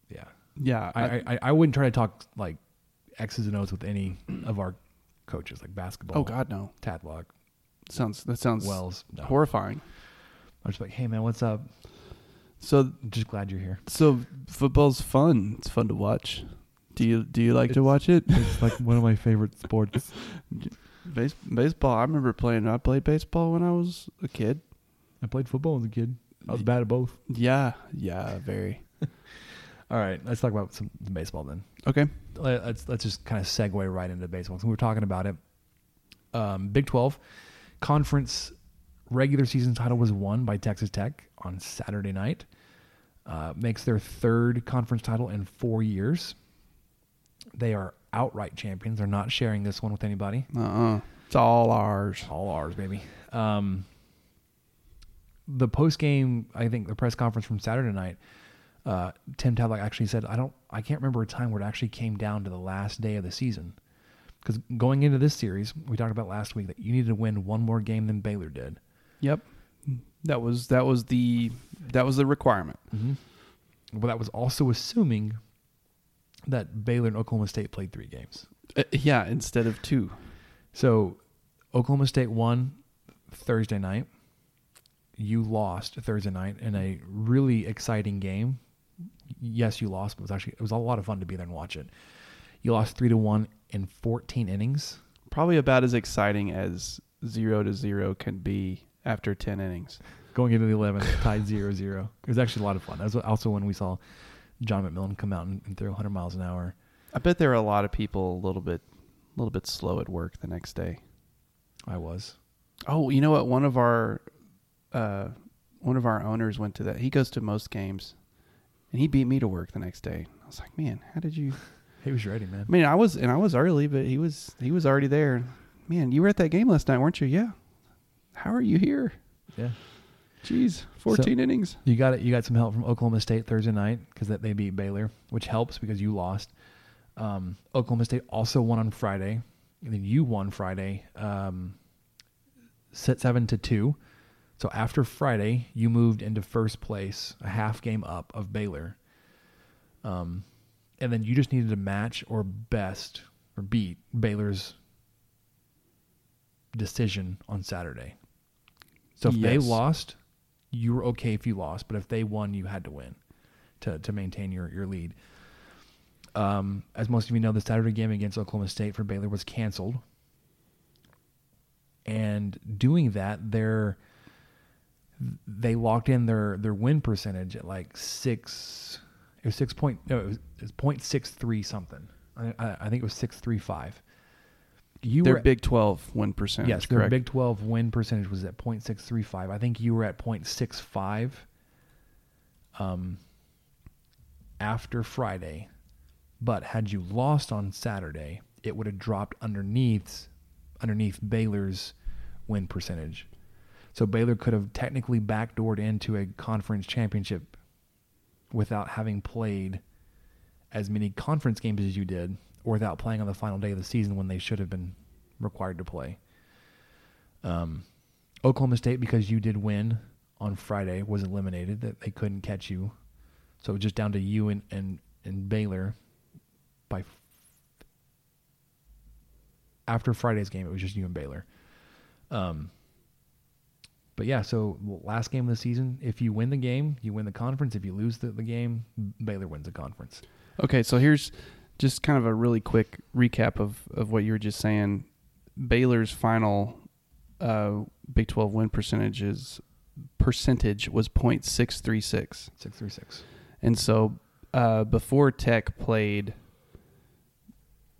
yeah, yeah, I, I, I, I wouldn't try to talk like X's and O's with any of our coaches, like basketball. oh God, no. Tadlock, Sounds that sounds Wells. No. horrifying. I'm just like, hey man, what's up? So I'm just glad you're here. so football's fun. It's fun to watch. Do you do you like to watch it? It's like one of my favorite sports. Base, baseball. I remember playing. I played baseball when I was a kid. I played football as a kid. I was bad at both. Yeah, yeah, very. All right, let's talk about some baseball then. Okay. Let- Let's let's just kind of segue right into baseball. So we were talking about it. Um, Big Twelve conference regular season title was won by Texas Tech on Saturday night. Uh, makes their third conference title in four years. They are outright champions. They're not sharing this one with anybody. Uh. uh It's all ours. All ours, baby. Um, the post game, I think the press conference from Saturday night, uh, Tim Tadlock actually said, "I don't, I can't remember a time where it actually came down to the last day of the season." Because going into this series, we talked about last week that you needed to win one more game than Baylor did. Yep. That was that was the that was the requirement. But that was also assuming that Baylor and Oklahoma State played three games. Uh, yeah, instead of two. So Oklahoma State won Thursday night. You lost Thursday night in a really exciting game. Yes, you lost, but it was actually it was a lot of fun to be there and watch it. You lost three to one in 14 innings. Probably about as exciting as zero to zero can be after ten innings. Going into the 11th, tied 0 0. It was actually a lot of fun. That was also when we saw John McMillon come out and, and throw 100 miles an hour. I bet there were a lot of people a little bit a little bit slow at work the next day. I was. Oh, you know what? One of our uh, one of our owners went to that. He goes to most games, and he beat me to work the next day. I was like, man, how did you? He was ready, man. I mean, I was and I was early, but he was he was already there. Man, you were at that game last night, weren't you? Yeah. How are you here? Yeah. Jeez, fourteen innings. You got it. You got some help from Oklahoma State Thursday night because that they beat Baylor, which helps because you lost. Um, Oklahoma State also won on Friday, and then you won Friday, um, set seven to two. So after Friday, you moved into first place, a half game up of Baylor. Um, and then you just needed to match or best or beat Baylor's decision on Saturday. So if they lost, you were okay if you lost, but if they won, you had to win to to maintain your your lead. Um, as most of you know, the Saturday game against Oklahoma State for Baylor was canceled, and doing that, they're they locked in their their win percentage at like six. It was six point no, it was, it was point six three something. I, I, I think it was six three five. You Their were Big Twelve win percentage. Yes, their correct. Big 12 win percentage was at .635. I think you were at .65 um, after Friday. But had you lost on Saturday, it would have dropped underneath underneath Baylor's win percentage. So Baylor could have technically backdoored into a conference championship without having played as many conference games as you did, or without playing on the final day of the season when they should have been required to play. Um, Oklahoma State, because you did win on Friday, was eliminated. That they couldn't catch you, so it was just down to you and and, and Baylor. By f- after Friday's game, it was just you and Baylor. Um, but yeah, so last game of the season, if you win the game, you win the conference. If you lose the, the game, Baylor wins the conference. Okay, so here's just kind of a really quick recap of, of what you were just saying. Baylor's final uh, Big 12 win percentages percentage was .636. Six three six. And so uh, before Tech played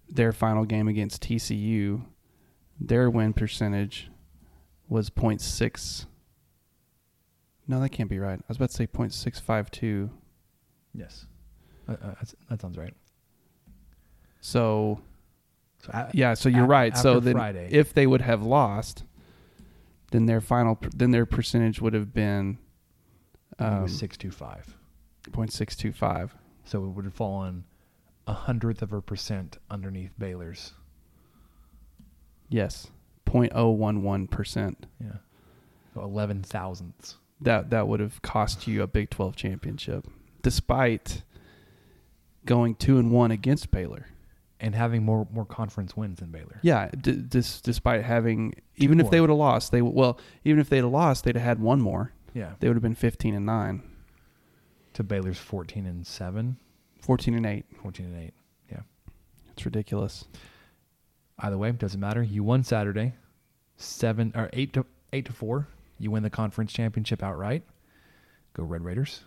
their final game against TCU, their win percentage was .6. No, that can't be right. I was about to say .652. Yes, uh, uh, that's, that sounds right. So So yeah, so you're a- right. So then Friday, if they would have lost, then their final then their percentage would have been um, was six two five, 0.625. so it would have fallen a hundredth of a percent underneath Baylor's. Yes. 0.011%. Yeah, so eleven thousandths. That that would have cost you a Big 12 championship despite going 2 and 1 against Baylor. and having more more conference wins than Baylor. Yeah, d- dis- despite having even if they would have lost, they w- well, even if they'd have lost, they'd have had one more. Yeah, They would have been 15 and 9, to Baylor's fourteen and seven, 14 and 8. 14 and eight. Yeah. It's ridiculous. Either way, doesn't matter. You won Saturday, seven or eight to eight to four. You win the conference championship outright. Go Red Raiders.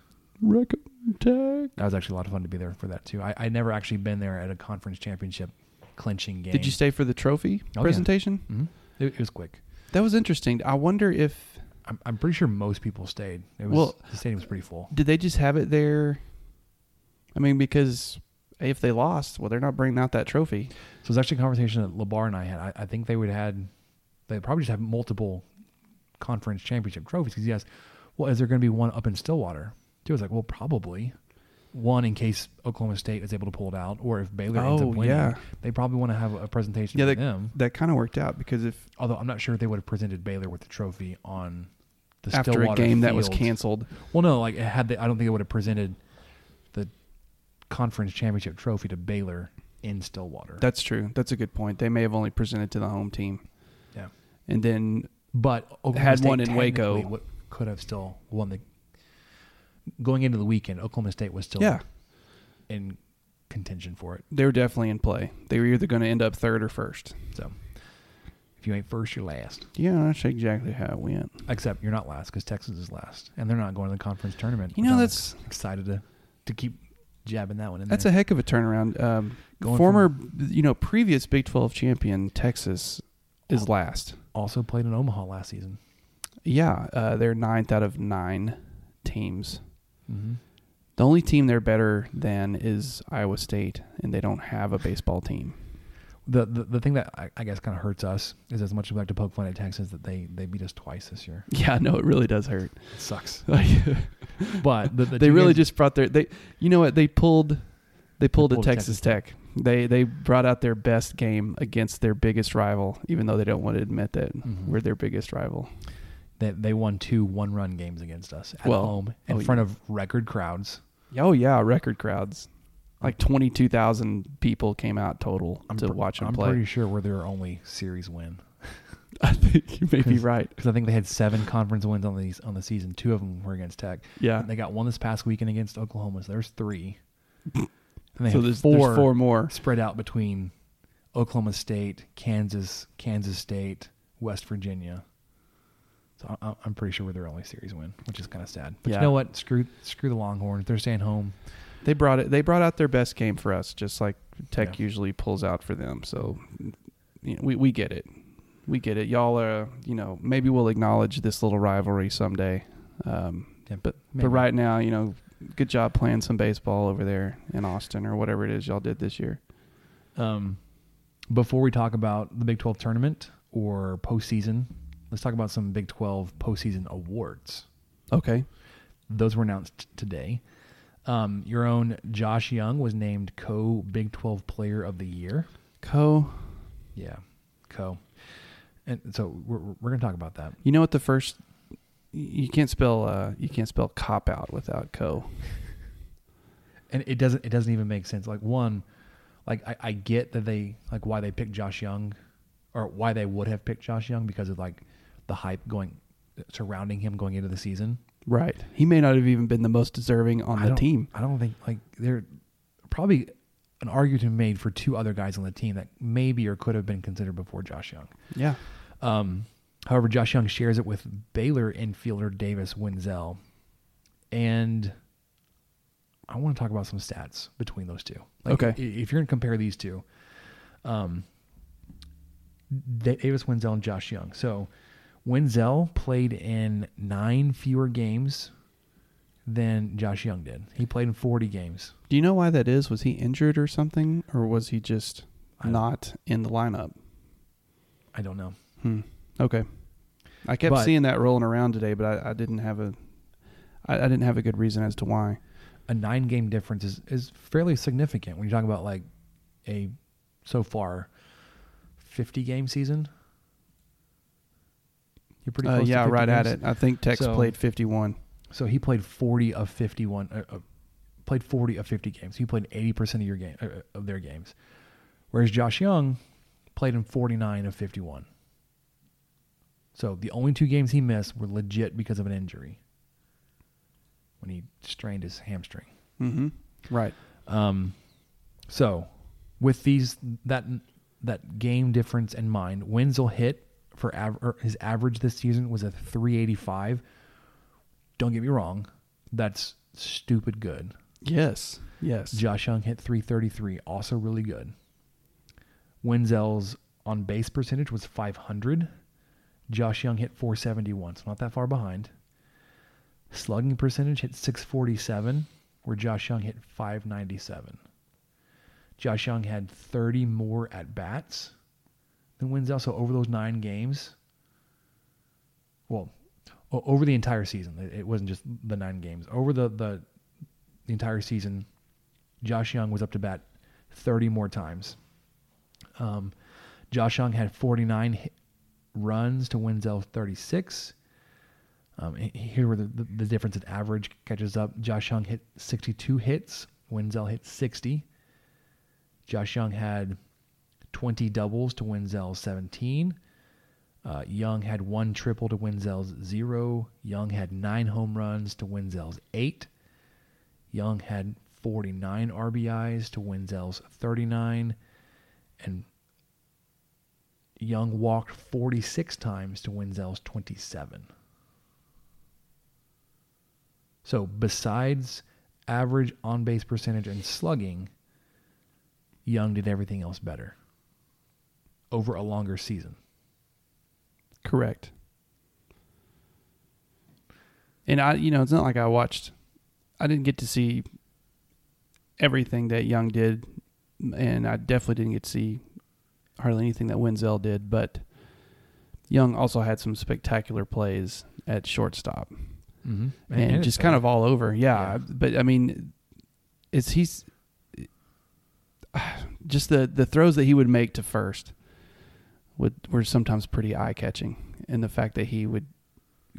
Tag. That was actually a lot of fun to be there for that too. I I never actually been there at a conference championship clinching game. Did you stay for the trophy Oh, yeah. presentation? hmm It, it was quick. That was interesting. I wonder if I'm I'm pretty sure most people stayed. It was Well- the stadium was pretty full. did they just have it there. I mean, because if they lost, well, they're not bringing out that trophy. So it was actually a conversation that Labar and I had. I, I think they would have had, they probably just have multiple conference championship trophies. Because he asked, well, is there going to be one up in Stillwater? Dude was like, well, probably. One in case Oklahoma State is able to pull it out, or if Baylor ends Oh, up winning, yeah. they probably want to have a presentation Yeah, that, them. that kind of worked out because if Although I'm not sure if they would have presented Baylor with the trophy on the after Stillwater a game that was canceled, Well, no, like had they, I don't think it would have presented conference championship trophy to Baylor in Stillwater. that's true. That's a good point. They may have only presented to the home team, yeah. and then but Oklahoma Had State one in Waco. would- could have still won the. Going into the weekend, Oklahoma State was still yeah, in contention for it. they were definitely in play. They were either going to end up third or first. So, if you ain't first, you're last. Yeah, that's exactly how it went. Except you're not last because Texas is last, and they're not going to the conference tournament. You know, I'm that's- excited to to keep jabbing that one in. That's there. a heck of a turnaround. Um, former, you know, previous Big 12 champion Texas is Oh. last. also played in Omaha last season. Yeah, uh, they're ninth out of nine teams. Mm-hmm. The only team they're better than is Iowa State, and they don't have a baseball team. The, the the thing that I, I guess kind of hurts us is as much as we like to poke fun at Texas that they they beat us twice this year. Yeah, no, it really does hurt. It sucks. But the, the they really just brought their they. You know what? They pulled. They pulled, pulled a Texas, Texas Tech. They they brought out their best game against their biggest rival, even though they don't want to admit that Mhm. we're their biggest rival. they, they won two one run games against us at Well, home in oh, front yeah. of record crowds. Oh yeah, record crowds. Like twenty two thousand people came out total to pre- watch them play. I'm play. pretty sure we're their only series win I think you may be right. because I think they had seven conference wins on these on the season. Two of them were against Tech. Yeah. And they got one this past weekend against Oklahoma. So there's three. And they So there's four, there's four more. spread out between Oklahoma State, Kansas, Kansas State, West Virginia. So I- I'm pretty sure we're their only series win, which is kind of sad. But Yeah. you know what? Screw screw the Longhorns. They're staying home. They brought it. They brought out their best game for us, just like Tech Yeah. usually pulls out for them. So, you know, we we get it. We get it. Y'all are, you know, maybe we'll acknowledge this little rivalry someday. Um, Yeah, but maybe. but right now, you know, good job playing some baseball over there in Austin or whatever it is y'all did this year. Um, before we talk about the Big 12 tournament or postseason, let's talk about some Big 12 postseason awards. Okay. Those were announced today. Um, your own Josh Young was named co Big 12 Player of the Year. Co. Yeah, co. And so we're, we're going to talk about that. You know what the first you can't spell uh you can't spell cop out without co. and it doesn't it doesn't even make sense like one like I, I get that they like why they picked josh young or why they would have picked josh young because of like the hype going surrounding him going into the season Right. He may not have even been the most deserving on I the don't- team. i don't think like there probably an argument to be made for two other guys on the team that maybe or could have been considered before josh young Yeah. um, however, Josh Young shares it with Baylor infielder Davis Wenzel, and I want to talk about some stats between those two. Like, Okay. i- if you're going to compare these two, um, Da- Davis Wenzel and Josh Young. So Wenzel played in nine fewer games than Josh Young did. He played in 40 games. Do you know why that is? Was he injured or something, or was he just don't- in the lineup? I don't know. Hmm. Okay. I kept But- seeing that rolling around today, but I, I didn't have a I, I didn't have a good reason as to why. A nine game difference is, is fairly significant when you talk about like a so far 50 game season. You're pretty Uh, close to yeah, 50 right at it. I think Tex So- played 51. So he played 40 of 51, uh, uh, played 40 of 50 games. He played 80% of your game uh, of their games, whereas Josh Young played in 49 of 51. So the only two games he missed were legit because of an injury when he strained his hamstring. Mm-hmm. Right. Um, so with these that that game difference in mind, Wenzel hit for av- his average this season was a 385. Don't get me wrong, that's stupid good. Yes. Yes. Josh Young hit 333, also really good. Wenzel's on base percentage was 500. Josh Young hit 471, so not that far behind. Slugging percentage hit 647, where Josh Young hit 597. Josh Young had 30 more at bats than Wenzel, so over those nine games, well, over the entire season, it- wasn't just the nine games. Over the, the the entire season, Josh Young was up to bat 30 more times. Um, Josh Young had 49 hit runs to Wenzel's 36. Um, here where the, the, the difference in average catches up. Josh Young hit 62 hits. Wenzel hit 60. Josh Young had 20 doubles to Wenzel's 17. Uh, Young had one triple to Wenzel's zero. Young had nine home runs to Wenzel's eight. Young had 49 RBIs to Wenzel's 39. And Young walked 46 times to Wenzel's 27. So besides average on base percentage and slugging, Young did everything else better over a longer season. Correct. And I, you know, it's not like I watched. I didn't get to see everything that Young did, and I definitely didn't get to see hardly anything that Wenzel did. But Young also had some spectacular plays at shortstop, Mm-hmm. and, just kind of all over. Yeah, Yeah. but I mean, it's he's just the the throws that he would make to first would were sometimes pretty eye catching, and the fact that he would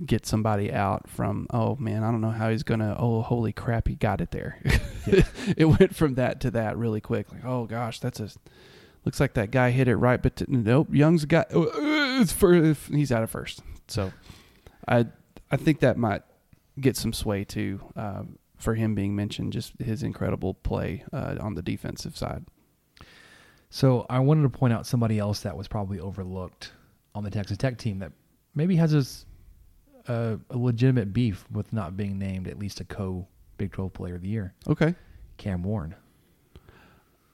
get somebody out from oh man I don't know how he's gonna oh holy crap he got it there. It went from that to that really quick like oh gosh that's a looks like that guy hit it right but t- nope Young's got oh, uh, it's for he's out of first. So I I think that might get some sway too uh, for him being mentioned just his incredible play uh, on the defensive side So I wanted to point out somebody else that was probably overlooked on the Texas Tech team that maybe has this, uh, a legitimate beef with not being named at least a co Big 12 Player of the Year. okay Cam Warren.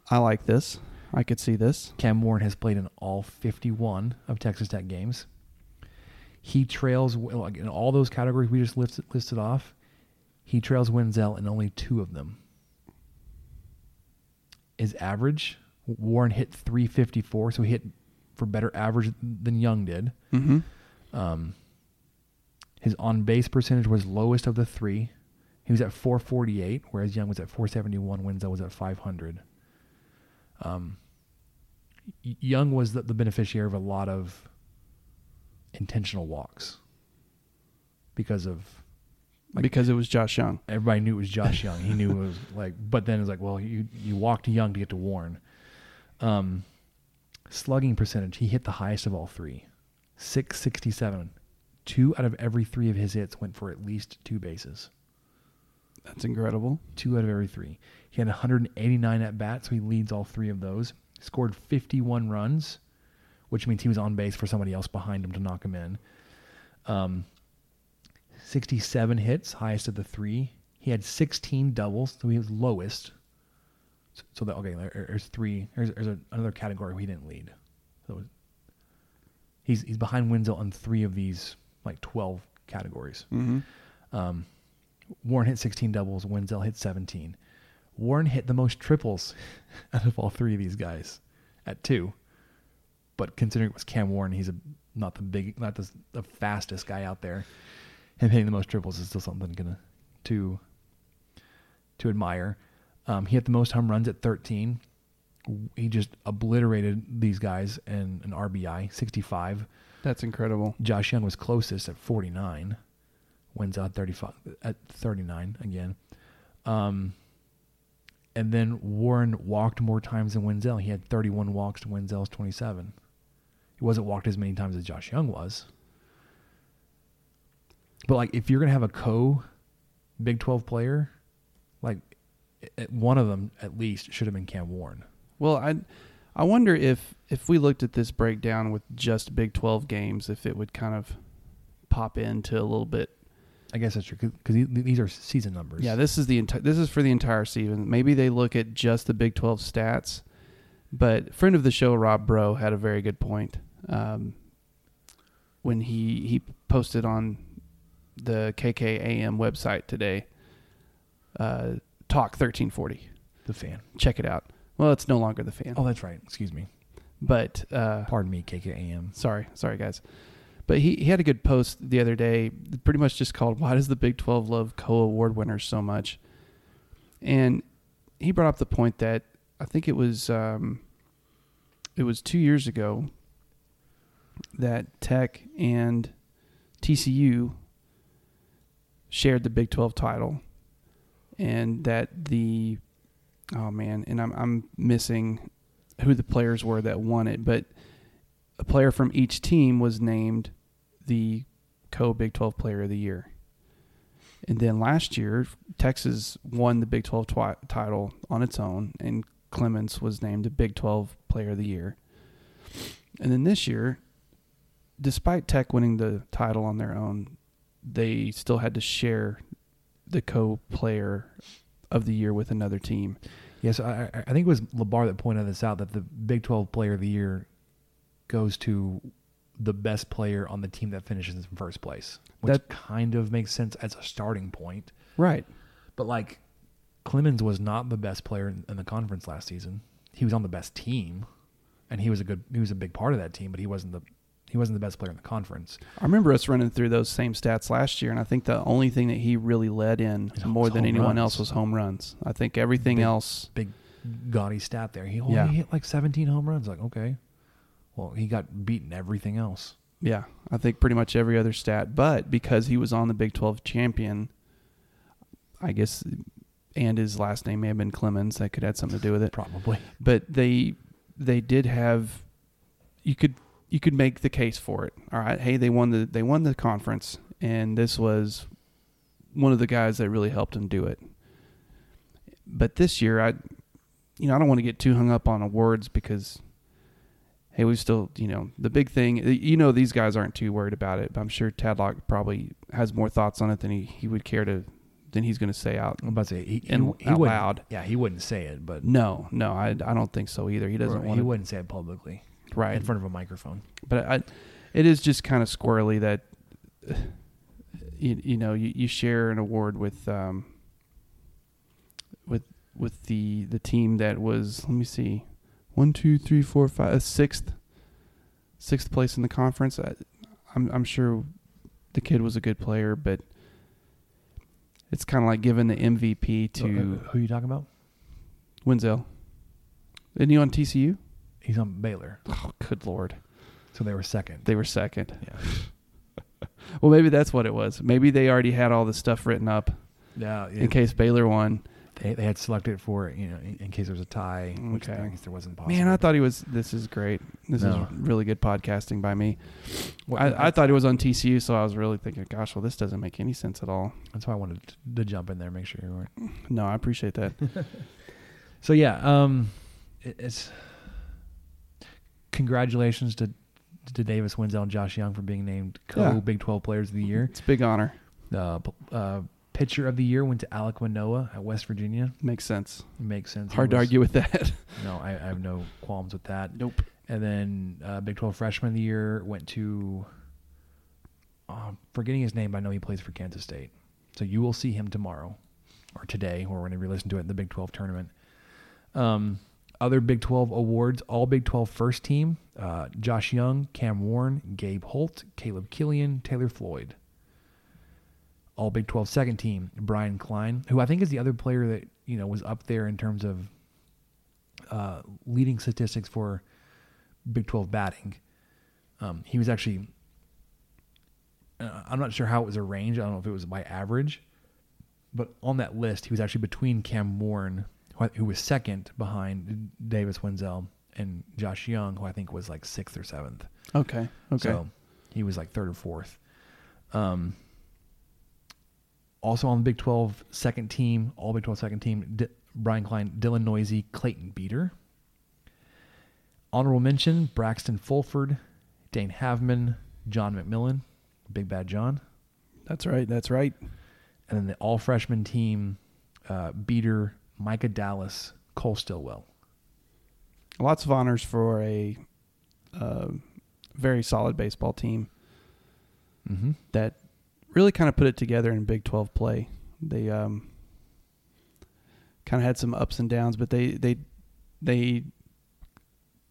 I like this I could see this Cam Warren has played in all 51 of Texas Tech games. He trails like in all those categories we just listed, listed off. He trails Wenzel in only two of them. His average, Warren hit 354, so he hit for better average than Young did. mm-hmm. Um, his on base percentage was lowest of the three. He was at 448, whereas Young was at 471. Wenzel was at 500. Um, Young was the, the beneficiary of a lot of intentional walks because of Like- because it was Josh Young everybody knew it was Josh Young. He knew it was like, but then it's like, well, you you walked Young to get to Warren. Um, slugging percentage, he hit the highest of all three, six sixty seven. Two out of every three of his hits went for at least two bases. that's incredible Two out of every three. He had 189 at bats, so he leads all three of those. Scored 51 runs, which means he was on base for somebody else behind him to knock him in. Um, 67 hits, highest of the three. He had 16 doubles, so he was lowest. So, that okay, there- there's three. There's, there's a, another category where he didn't lead. So he's he's behind Wenzel on three of these like 12 categories. mm-hmm. Um, Warren hit 16 doubles. Wenzel hit 17. Warren hit the most triples out of all three of these guys at two. But considering it was Cam Warren, he's a not the big, not the, the fastest guy out there. Him hitting the most triples is still something gonna to to admire. Um, he hit the most home runs at 13. He just obliterated these guys in an RBI, 65. That's incredible. Josh Young was closest at 49. Wins out 35 at 39 again. Um, and then Warren walked more times than Wenzel. He had 31 walks to Wenzel's 27. He wasn't walked as many times as Josh Young was. But like, if you're gonna have a co Big 12 player, like one of them at least should have been Cam Warren. Well, I I wonder if if we looked at this breakdown with just Big 12 games, if it would kind of pop into a little bit. I guess that's true because these are season numbers. Yeah, this is the entire. this is for the entire season. Maybe they look at just the Big 12 stats, but friend of the show Rob Bro had a very good point um, when he he posted on the KKAM website today. Uh, Talk 1340. the fan. Check it out. Well, it's no longer the fan, Oh, that's right. Excuse me. but uh, Pardon me, KKAM. Sorry, sorry guys. But he, he had a good post the other day, pretty much just called "Why does the Big Twelve love co-award winners so much?" And he brought up the point that I think it was um, it was two years ago that Tech and TCU shared the Big Twelve title, and that the oh man, and I'm I'm missing who the players were that won it, but a player from each team was named the co Big 12 player of the year. And then last year, Texas won the Big 12 twi- title on its own, and Clemens was named the Big 12 player of the year. And then this year, despite Tech winning the title on their own, they still had to share the co player of the year with another team. Yes, I, I I think it was Labar that pointed this out that the Big 12 Player of the Year goes to the best player on the team that finishes in first place, which That- kind of makes sense as a starting point. Right. But like, Clemens was not the best player in, in the conference last season. He was on the best team, and he was a good, he was a big part of that team. But he wasn't the, he wasn't the best player in the conference. I remember us running through those same stats last year, and I think the only thing that he really led in more than anyone runs. else was home runs. I think everything Big- else, Big, gaudy stat there. He only Yeah. hit like 17 home runs. Like, okay, well, he got beaten everything else. yeah, I think pretty much every other stat. But because he was on the Big 12 champion, I guess, and his last name may have been Clemens, that could have something to do with it. Probably. But they they did have, you could you could make the case for it. All right, hey, they won the they won the conference, and this was one of the guys that really helped them do it. But this year, I, you know, I don't want to get too hung up on awards because, hey, we still, you know, the big thing, you know, these guys aren't too worried about it. But I'm sure Tadlock probably has more thoughts on it than he, he would care to, than he's going to say out. I'm about to say he, he, And he out wouldn't- loud. Yeah, he wouldn't say it, but No, no, I, I don't think so either. He doesn't want he to, wouldn't say it publicly right? in front of a microphone. but I, it is just kind of squirrely that you, you know you, you share an award with um, with with the the team that was let me see one two three four five uh, sixth sixth place in the conference. I, I'm I'm sure the kid was a good player, but it's kind of like giving the MVP to Uh, who are you talking about? Wenzel. Isn't he on TCU? He's on Baylor, Oh, good lord, so they were second. they were second. yeah, Well, maybe that's what it was. Maybe they already had all the stuff written up yeah. in case Baylor won. they, they had selected for you know in, in case there was a tie, which Okay. I guess there wasn't possible. Man, I thought he was. This is great. This No. is really good podcasting by me. Well, I, I thought he was on TCU, so I was really thinking, gosh, well, this doesn't make any sense at all. that's why I wanted to, to jump in there, make sure you weren't. No, I appreciate that. So yeah, um, it, it's congratulations to to Davis Wenzel and Josh Young for being named co Yeah. Big Twelve Players of the Year. It's a big honor. Uh, uh, pitcher of the year went to Alek Manoah at West Virginia. Makes sense. It makes sense. Hard to argue with that. No, I, I have no qualms with that. nope. And then uh, Big 12 Freshman of the Year went to, oh, forgetting his name, but I know he plays for Kansas State. So you will see him tomorrow or today, or whenever you listen to it in the Big 12 tournament. Um, other Big 12 awards, all Big 12 first team uh, Josh Young, Cam Warren, Gabe Holt, Caleb Killian, Taylor Floyd. All Big 12 second team, Brian Klein, who I think is the other player that, you know, was up there in terms of uh, leading statistics for Big 12 batting. Um, he was actually, uh, I'm not sure how it was arranged. I don't know if it was by average, but on that list, he was actually between Cam Warren, who, was second behind Davis Wendzel, and Josh Young, who I think was like sixth or seventh. Okay. Okay. So he was like third or fourth. Um, also on the Big 12 second team, all Big 12 second team, D- Brian Klein, Dylan Neuse, Clayton Beeter. Honorable mention Braxton Fulford, Dane Haveman, John McMillon, Big Bad John. that's right. That's right. And then the all freshman team, uh, Beeter, Micah Dallas, Cole Stillwell. Lots of honors for a uh, very solid baseball team Mm-hmm. that really kind of put it together in Big 12 play. They um, kind of had some ups and downs, but they they they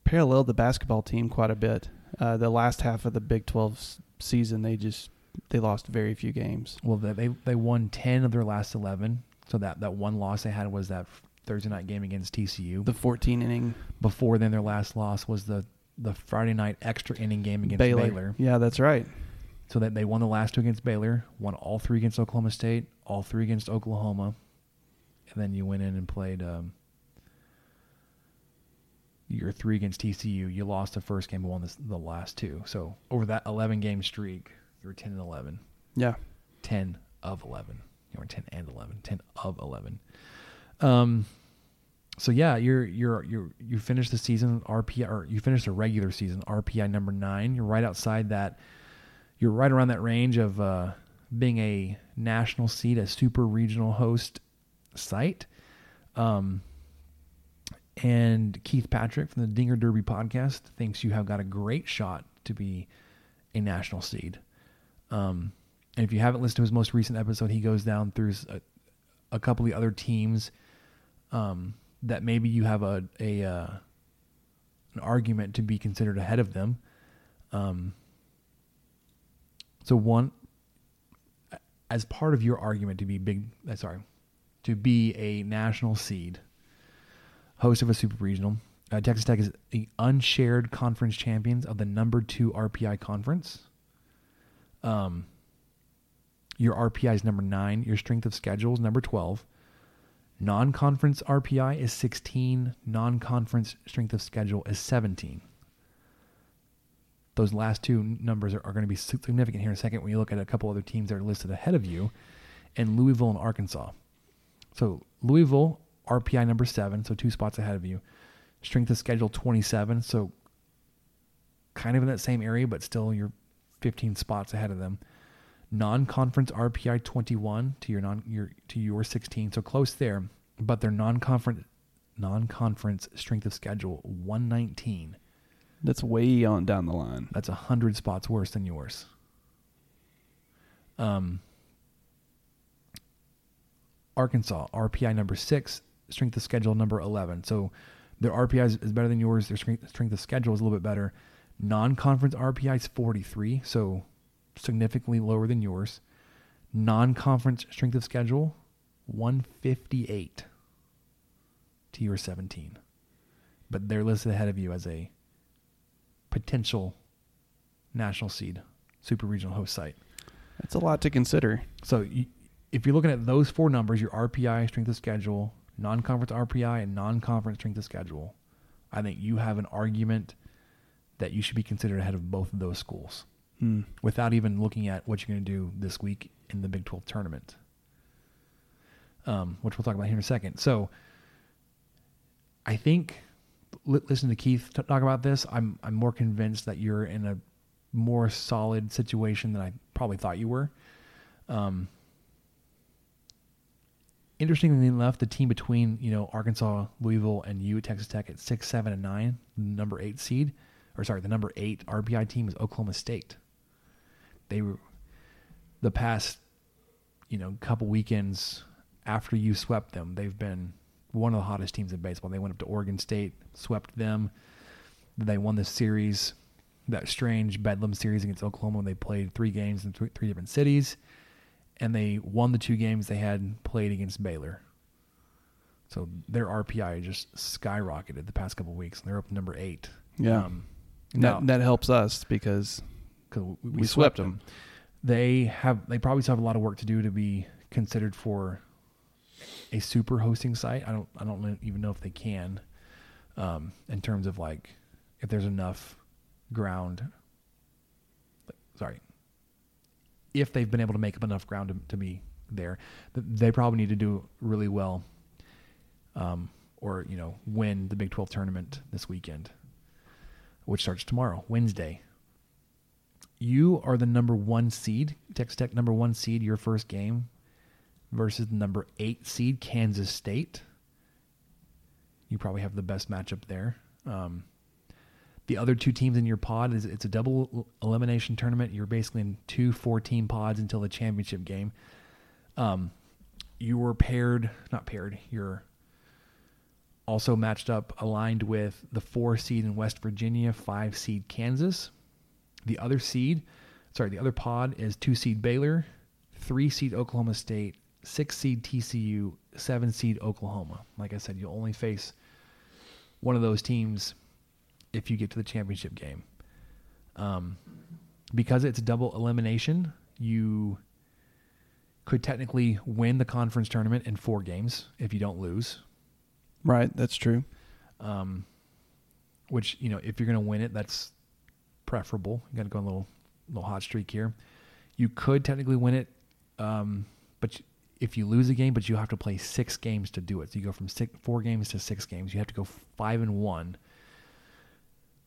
paralleled the basketball team quite a bit. Uh, the last half of the Big 12 season, they just they lost very few games. Well, they, they they won ten of their last eleven. So that that one loss they had was that Thursday night game against TCU. The 14 inning Before then, their last loss was the the Friday night extra inning game against Baylor. Baylor. Yeah, that's right. So that they won the last two against Baylor, won all three against Oklahoma State, all three against Oklahoma, and then you went in and played um, your three against TCU. You lost the first game, but won this, the last two. So over that eleven game streak, you were ten and eleven. Yeah. 10 of 11. You were 10 and 11. 10 of 11. Um, so yeah, you're you're you're you finished the season RPI or you finished the regular season RPI number nine. You're right outside that. You're right around that range of uh, being a national seed, a super regional host site. Um, and Keith Patrick from the Dinger Derby podcast thinks you have got a great shot to be a national seed. Um, and if you haven't listened to his most recent episode, he goes down through a, a couple of the other teams um, that maybe you have a a uh, an argument to be considered ahead of them. Um, so one, as part of your argument to be big, uh, sorry, to be a national seed, host of a super regional, uh, Texas Tech is the unshared conference champions of the number two RPI conference. Um, your RPI is number nine. Your strength of schedule is number 12. Non conference RPI is 16. Non conference strength of schedule is 17. Those last two numbers are, are going to be significant here in a second when you look at a couple other teams that are listed ahead of you in Louisville and Arkansas. So, Louisville, RPI number seven, so two spots ahead of you. Strength of schedule 27, so kind of in that same area, but still you're 15 spots ahead of them non-conference RPI 21 to your non your to your 16, so close there, but their non-conference non-conference strength of schedule 119. That's way on down the line. That's a 100 spots worse than yours. Um Arkansas RPI number 6, strength of schedule number 11. So their RPI is, is better than yours, their strength, strength of schedule is a little bit better. Non-conference RPI is 43, so significantly lower than yours. Non-conference strength of schedule 158 to your 17. But they're listed ahead of you as a potential national seed super regional host site. That's a lot to consider. So you, if you're looking at those four numbers, your RPI strength of schedule, non-conference RPI and non-conference strength of schedule, I think you have an argument that you should be considered ahead of both of those schools Hmm. without even looking at what you're going to do this week in the Big 12 tournament, um, which we'll talk about here in a second. So, I think li- listen to Keith talk about this. I'm I'm more convinced that you're in a more solid situation than I probably thought you were. Um, interestingly enough, the team between you know Arkansas, Louisville, and you, Texas Tech, at six, seven, and nine, number eight seed, or sorry, the number eight RPI team is Oklahoma State. They were the past, you know, couple weekends after you swept them, they've been one of the hottest teams in baseball. They went up to Oregon State, swept them. They won the series, that strange Bedlam series against Oklahoma. They played three games in th- three different cities, and they won the two games they had played against Baylor. So their RPI just skyrocketed the past couple weeks. And they're up to number eight. Yeah. Um, now, that that helps us because 'cause we, we swept them. They have they probably still have a lot of work to do to be considered for a super hosting site. I don't I don't even know if they can, um, in terms of like if there's enough ground. Sorry, if they've been able to make up enough ground to, to be there, they probably need to do really well, um, or you know win the Big Twelve tournament this weekend, which starts tomorrow, Wednesday. You are the number one seed, Texas Tech number one seed, your first game versus the number eight seed, Kansas State. You probably have the best matchup there. Um, the other two teams in your pod is it's a double elimination tournament. You're basically in two four team pods until the championship game. Um, you were paired, not paired. You're also matched up, aligned with the four seed in West Virginia, five seed Kansas. The other seed, sorry, the other pod is two seed Baylor, three seed Oklahoma State, six seed TCU, seven seed Oklahoma. Like I said, you'll only face one of those teams if you get to the championship game. Um, because it's double elimination, you could technically win the conference tournament in four games if you don't lose. Right, that's true. Um, which you know, if you're going to win it, that's preferable. You got to go on a little little hot streak here. You could technically win it, um, but if you lose a game, but you have to play six games to do it. So you go from six, four games to six games. You have to go five and one.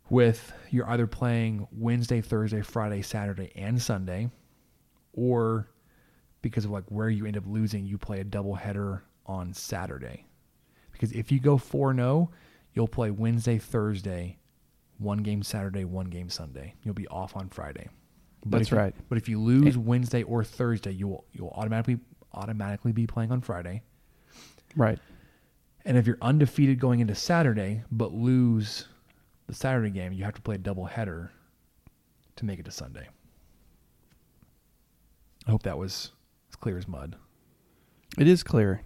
With you're either playing Wednesday, Thursday, Friday, Saturday, and Sunday, or because of like where you end up losing, you play a double header on Saturday. Because if you go 4 0, you'll play Wednesday, Thursday, one game Saturday, one game Sunday. You'll be off on Friday. But That's you- right. but if you lose Wednesday or Thursday, you'll you'll automatically automatically be playing on Friday. Right. And if you're undefeated going into Saturday but lose the Saturday game, you have to play a double header to make it to Sunday. I hope that was as clear as mud. It is clear.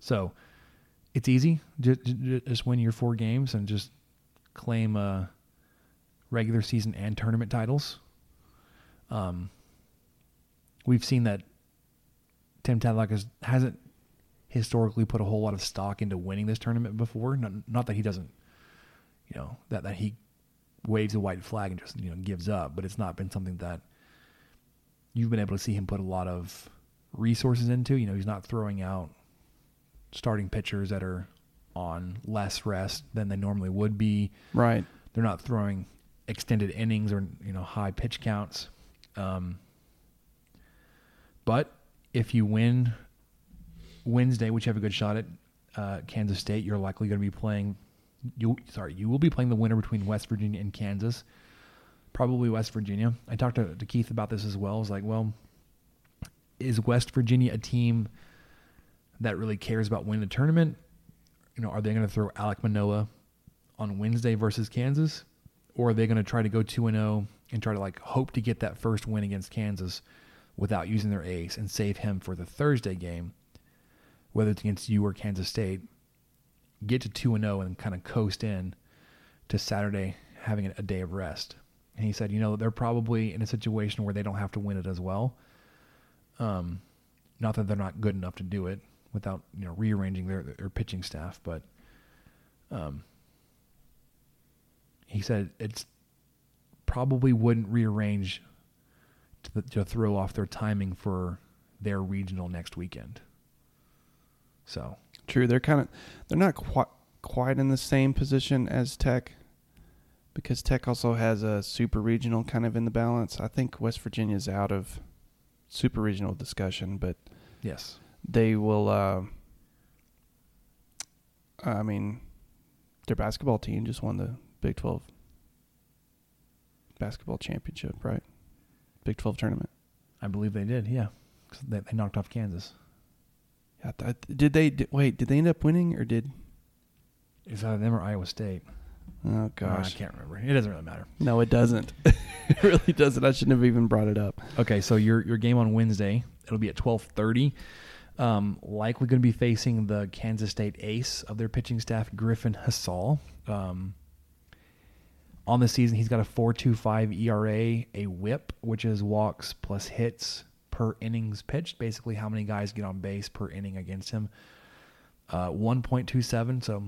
So it's easy. Just, just win your four games and just claim uh, regular season and tournament titles. Um, we've seen that Tim Tadlock has, hasn't historically put a whole lot of stock into winning this tournament before. Not, not that he doesn't, you know, that, that he waves a white flag and just, you know, gives up, but it's not been something that you've been able to see him put a lot of resources into. You know, he's not throwing out starting pitchers that are on less rest than they normally would be. Right. They're not throwing extended innings or you know high pitch counts. Um, but if you win Wednesday, which you have a good shot at uh, Kansas State, you're likely going to be playing. You sorry, you will be playing the winner between West Virginia and Kansas. Probably West Virginia. I talked to, to Keith about this as well. I was like, well, is West Virginia a team that really cares about winning the tournament? You know, are they going to throw Alek Manoah on Wednesday versus Kansas, or are they going to try to go two and zero and try to like hope to get that first win against Kansas without using their ace and save him for the Thursday game, whether it's against you or Kansas State? Get to two and zero and kind of coast in to Saturday having a day of rest. And he said, you know, they're probably in a situation where they don't have to win it as well. Um, not that they're not good enough to do it without you know rearranging their their pitching staff, but um, he said it's probably wouldn't rearrange to, to throw off their timing for their regional next weekend. So True. They're kind of they're not quite quite in the same position as Tech because Tech also has a super regional kind of in the balance. I think West Virginia's out of super regional discussion, but yes, they will uh, I mean their basketball team just won the Big 12 basketball championship, right? Big 12 tournament. I believe they did. Yeah, they, they knocked off Kansas. I thought, did they did, wait? Did they end up winning or did? Is that them or Iowa State? Oh Uh, I can't remember. It doesn't really matter. no, it doesn't. it really doesn't. I shouldn't have even brought it up. Okay, so your your game on Wednesday, it'll be at twelve thirty. Um, likely going to be facing the Kansas State ace of their pitching staff, Griffin Hassall. Um, on the season, he's got a four two five ERA, a WHIP, which is walks plus hits per innings pitched. Basically, how many guys get on base per inning against him. Uh, one point two seven, so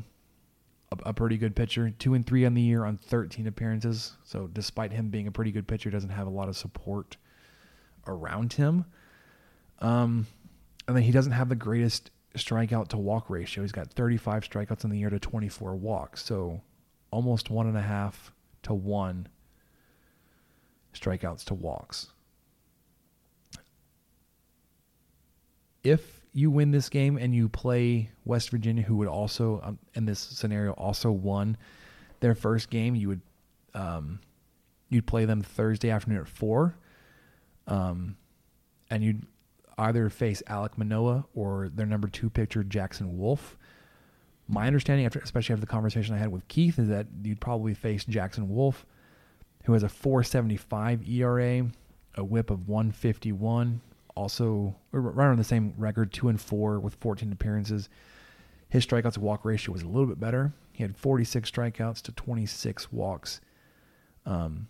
a, a pretty good pitcher. Two and three on the year on 13 appearances. So despite him being a pretty good pitcher, doesn't have a lot of support around him. Um, and then he doesn't have the greatest strikeout to walk ratio. He's got 35 strikeouts in the year to 24 walks. So almost one and a half to one strikeouts to walks. If you win this game and you play West Virginia, who would also, um, in this scenario, also won their first game, you would um, you'd play them Thursday afternoon at four, um, and you'd either face Alek Manoah or their number two pitcher Jackson Wolf. My understanding, after especially after the conversation I had with Keith, is that you'd probably face Jackson Wolf, who has a 4.75 ERA, a WHIP of 151, also right on the same record, two and four with 14 appearances. His strikeouts to walk ratio was a little bit better. He had 46 strikeouts to 26 walks. Um,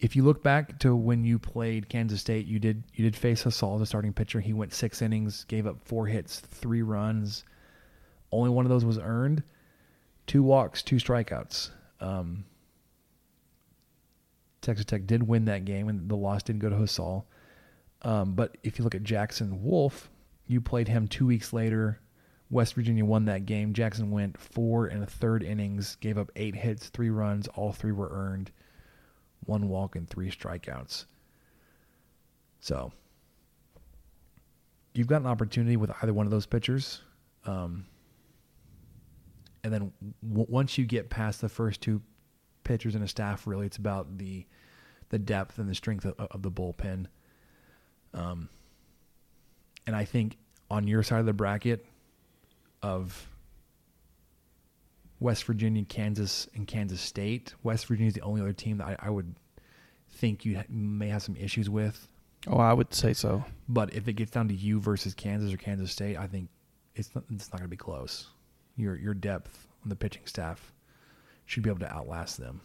if you look back to when you played Kansas State, you did you did face Hassall as a starting pitcher. He went six innings, gave up four hits, three runs. Only one of those was earned. Two walks, two strikeouts. Um, Texas Tech did win that game, and the loss didn't go to Hassall. Um, but if you look at Jackson Wolf, you played him two weeks later. West Virginia won that game. Jackson went four and a third innings, gave up eight hits, three runs. All three were earned, one walk and three strikeouts. So you've got an opportunity with either one of those pitchers. Um, and then w- once you get past the first two pitchers and a staff, really, it's about the the depth and the strength of, of the bullpen. Um, and I think on your side of the bracket of West Virginia, Kansas, and Kansas State, West Virginia is the only other team that I, I would think you ha- may have some issues with. Oh, I would say so. But if it gets down to you versus Kansas or Kansas State, I think it's not, it's not going to be close. Your your depth on the pitching staff should be able to outlast them.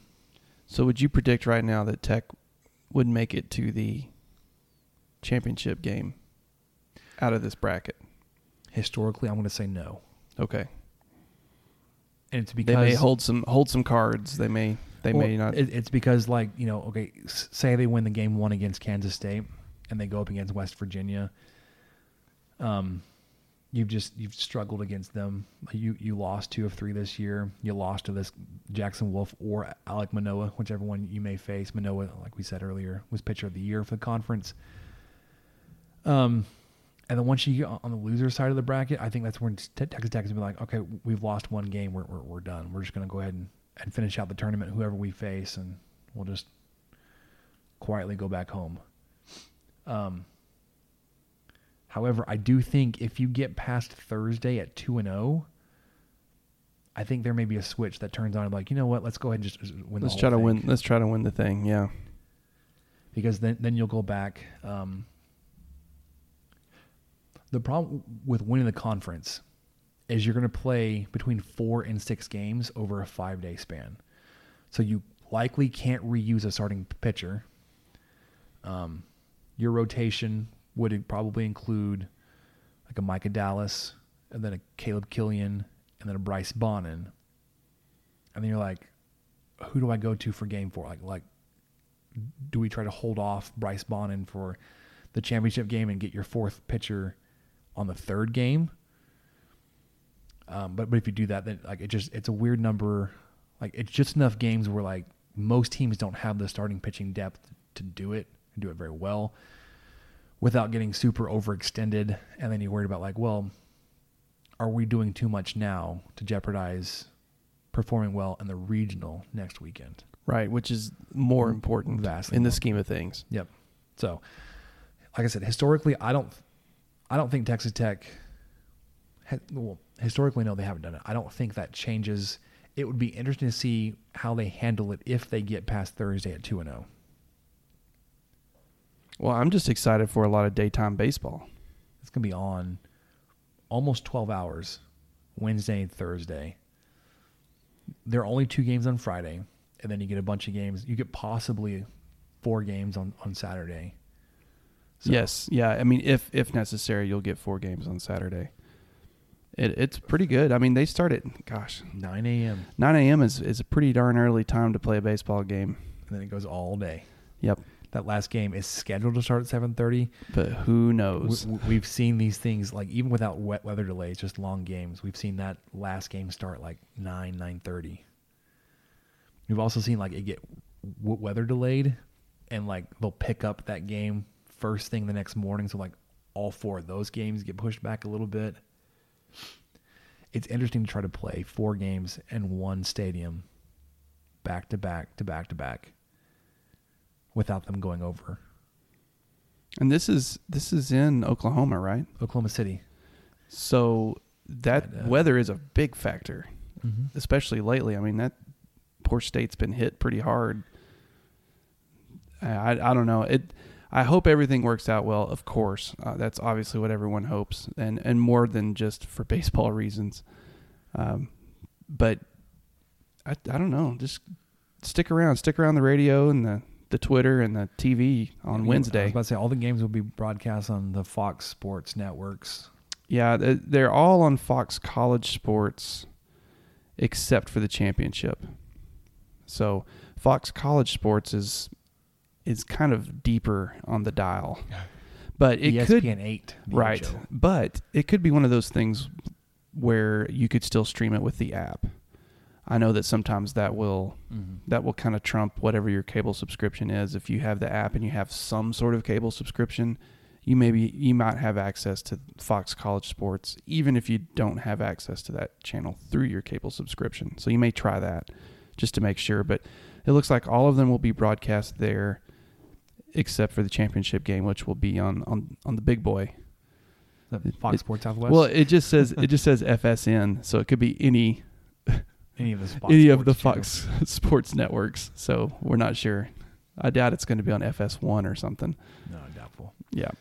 So would you predict right now that Tech would make it to the championship game out of this bracket? Historically, I'm going to say no, Okay. And it's They may hold some hold some cards. They may they Well, may not. It, it's because, like you know, okay, say they win the game one against Kansas State, and they go up against West Virginia. Um, you've just you've struggled against them. You you lost two of three this year. You lost to this Jackson Wolf or Alek Manoah, whichever one you may face. Manoah, like we said earlier, was pitcher of the year for the conference. Um, and then once you get on the loser side of the bracket, I think that's when Texas Tech is be like, okay, we've lost one game, we're we're, we're done. We're just gonna go ahead and, and finish out the tournament, whoever we face, and we'll just quietly go back home. Um. However, I do think if you get past Thursday at two and zero, I think there may be a switch that turns on. Like, you know what? Let's go ahead and just win. the let's try to thing. win. Let's try to win the thing. Yeah. because then then you'll go back. Um, the problem with winning the conference is you're going to play between four and six games over a five day span, so you likely can't reuse a starting pitcher. Um, your rotation would probably include like a Micah Dallas, and then a Caleb Killian, and then a Bryce Bonnin, and then you're like, who do I go to for game four? Like like do we try to hold off Bryce Bonnin for the championship game and get your fourth pitcher on the third game? Um, but but if you do that, then like it just it's a weird number. Like it's just enough games where like most teams don't have the starting pitching depth to do it and do it very well without getting super overextended. And then you're worried about like, well, are we doing too much now to jeopardize performing well in the regional next weekend? Right, which is more important Vastly in the scheme of things. Yep. So like I said, historically, I don't, I don't think Texas Tech. Well, historically, no, they haven't done it. I don't think that changes. It would be interesting to see how they handle it if they get past Thursday at two and oh. zero. Well, I'm just excited for a lot of daytime baseball. It's gonna be on almost twelve hours, Wednesday and Thursday. There are only two games on Friday, and then you get a bunch of games. You get possibly four games on on Saturday. So- Yes, yeah. I mean, if if necessary, you'll get four games on Saturday. It, it's pretty good. I mean, they start at gosh, Nine a.m. 9 a.m. is is a pretty darn early time to play a baseball game. and then it goes all day. Yep. That last game is scheduled to start at seven thirty. But who We, knows? we've seen these things like even without wet weather delays, just long games. We've seen that last game start like nine nine thirty. We've also seen like it get w- weather delayed, and like they'll pick up that game first thing the next morning. So like all four of those games get pushed back a little bit. It's interesting to try to play four games in one stadium, back to back to back to back, without them going over. And this is this is in Oklahoma, right? Oklahoma City. So that And, uh, weather is a big factor, Mm-hmm. especially lately. I mean, that poor state's been hit pretty hard. I I, I don't know. It. I hope everything works out well. Of course, uh, that's obviously what everyone hopes, and and more than just for baseball reasons. Um, but I I don't know. Just stick around. Stick around the radio and the the Twitter and the TV on I Wednesday. was about to say all the games will be broadcast on the Fox Sports networks. Yeah, they're all on Fox College Sports except for the championship. So Fox College Sports is is kind of deeper on the dial. But it ESPN could eight, right. show. But it could be one of those things where you could still stream it with the app. I know that sometimes that will Mhm. that will kind of trump whatever your cable subscription is. If you have the app and you have some sort of cable subscription, you maybe you might have access to Fox College Sports, even if you don't have access to that channel through your cable subscription. So you may try that just to make sure. But it looks like all of them will be broadcast there, except for the championship game, which will be on on, on the big boy. The Fox it- Sports Southwest. Well, it just says it just says FSN, so it could be any any of the Fox any of the Sports Fox Sports networks. So we're not sure. I doubt it's going to be on FS1 or something. No, doubtful. Yeah.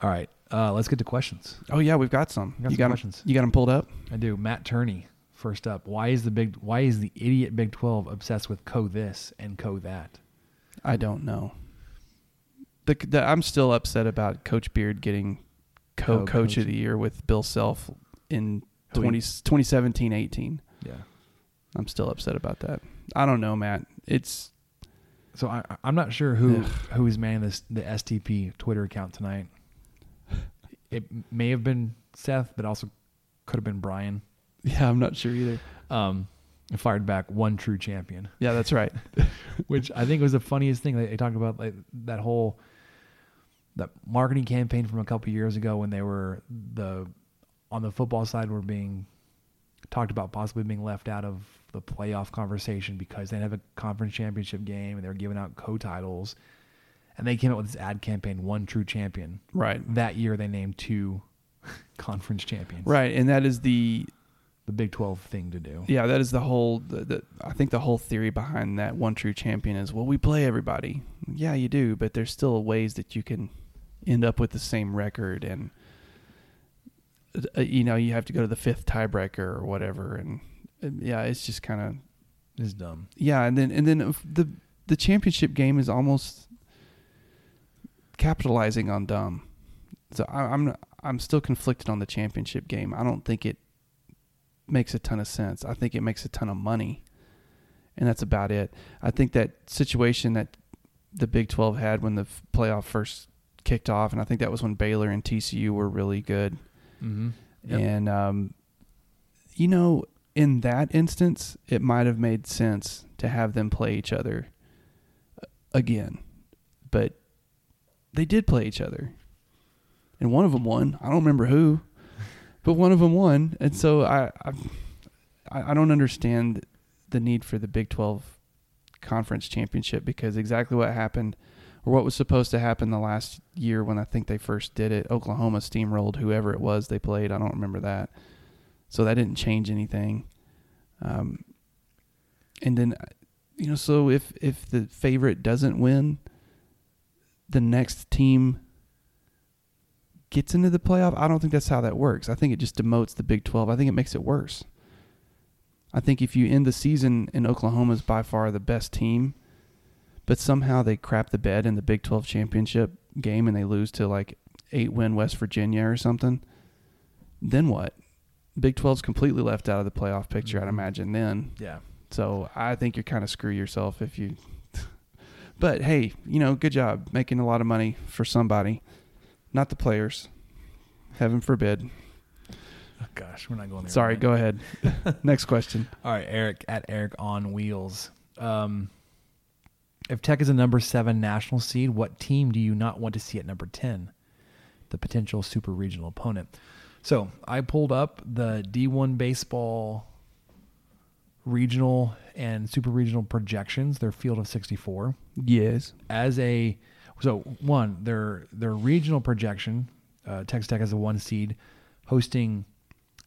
All right, uh, let's get to questions. Oh yeah, we've got some. Got you some got questions. You got them pulled up. I do. Matt Turney, first up. Why is the big? Why is the idiot Big Twelve obsessed with co this and co that? I don't know. The, the I'm still upset about Coach Beard getting co-coach Co-coach. of the year with Bill Self in Who 20, 2017-18. Yeah. I'm still upset about that. I don't know, Matt. It's So I, I'm not sure who Ugh. who is manning this the STP Twitter account tonight. It may have been Seth, but also could have been Brian. yeah, I'm not sure either. Um, fired back one true champion. Yeah, that's right. which I think was the funniest thing. They, they talked about like that whole that marketing campaign from a couple years ago when they were the on the football side were being talked about possibly being left out of the playoff conversation because they have a conference championship game and they were giving out co-titles and they came up with this ad campaign one true champion right. that year they named two conference champions Right, and that is the the big 12 thing to do Yeah, that is the whole. The, the, I think the whole theory behind that one true champion is well, we play everybody. Yeah, you do, but there's still ways that you can end up with the same record, and uh, you know you have to go to the fifth tiebreaker or whatever, and uh, yeah, it's just kind of is dumb yeah, and then and then the the championship game is almost capitalizing on dumb. So I, I'm I'm still conflicted on the championship game. I don't think it makes a ton of sense. I think it makes a ton of money, and that's about it. I think that situation that the Big Twelve had when the playoff first kicked off, and I think that was when Baylor and TCU were really good. mm-hmm. And um, you know, in that instance, it might have made sense to have them play each other uh, again, but they did play each other, and one of them won. I don't remember who, but one of them won, and so I I, I I don't understand the need for the Big Twelve conference championship because exactly what happened or what was supposed to happen the last year when I think they first did it. Oklahoma steamrolled whoever it was they played. I don't remember that. So that didn't change anything. Um, and then, you know, so if if the favorite doesn't win, the next team gets into the playoff. I don't think that's how that works. I think it just demotes the Big 12. I think it makes it worse. I think if you end the season and Oklahoma's by far the best team, but somehow they crap the bed in the Big 12 championship game and they lose to like eight win West Virginia or something, then what? Big 12's completely left out of the playoff picture, I'd Mhm. imagine then. Yeah. So I think you're kind of screw yourself if you. but hey, you know, good job making a lot of money for somebody, not the players. Heaven forbid. Oh, gosh, we're not going there. Sorry, right? go ahead. Next question. All right, Eric at Eric on Wheels. Um, if Tech is a number seven national seed, what team do you not want to see at number ten? The potential super regional opponent. So I pulled up the D1 baseball regional and super regional projections. Their field of 64 Yes. as a so one their their regional projection. Uh, Texas Tech as a one seed, hosting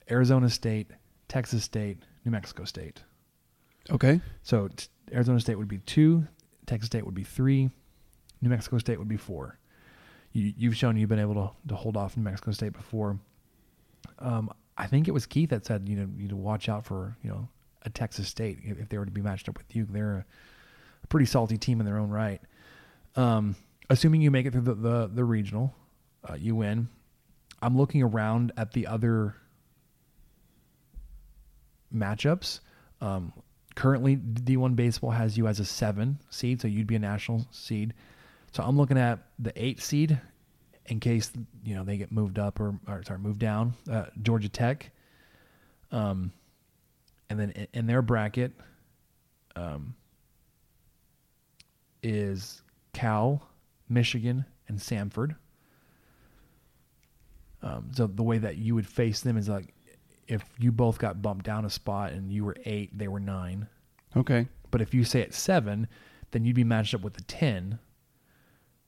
Arizona State, Texas State, New Mexico State. Okay. So t- Arizona State would be two, Texas State would be three, New Mexico State would be four. You, you've shown you've been able to, to hold off New Mexico State before. Um, I think it was Keith that said you know you need to watch out for you know a Texas State if, if they were to be matched up with you. They're a, a pretty salty team in their own right. Um, assuming you make it through the the, the regional, uh, you win. I'm looking around at the other matchups. Um, currently, D1 baseball has you as a seven seed, so you'd be a national seed. So I'm looking at the eight seed in case you know they get moved up or, or sorry moved down. Uh, Georgia Tech, um, and then in, their bracket, um, is Cal, Michigan, and Samford. Um, so the way that you would face them is like if you both got bumped down a spot and you were eight, they were nine. Okay. But if you say at seven, then you'd be matched up with the ten,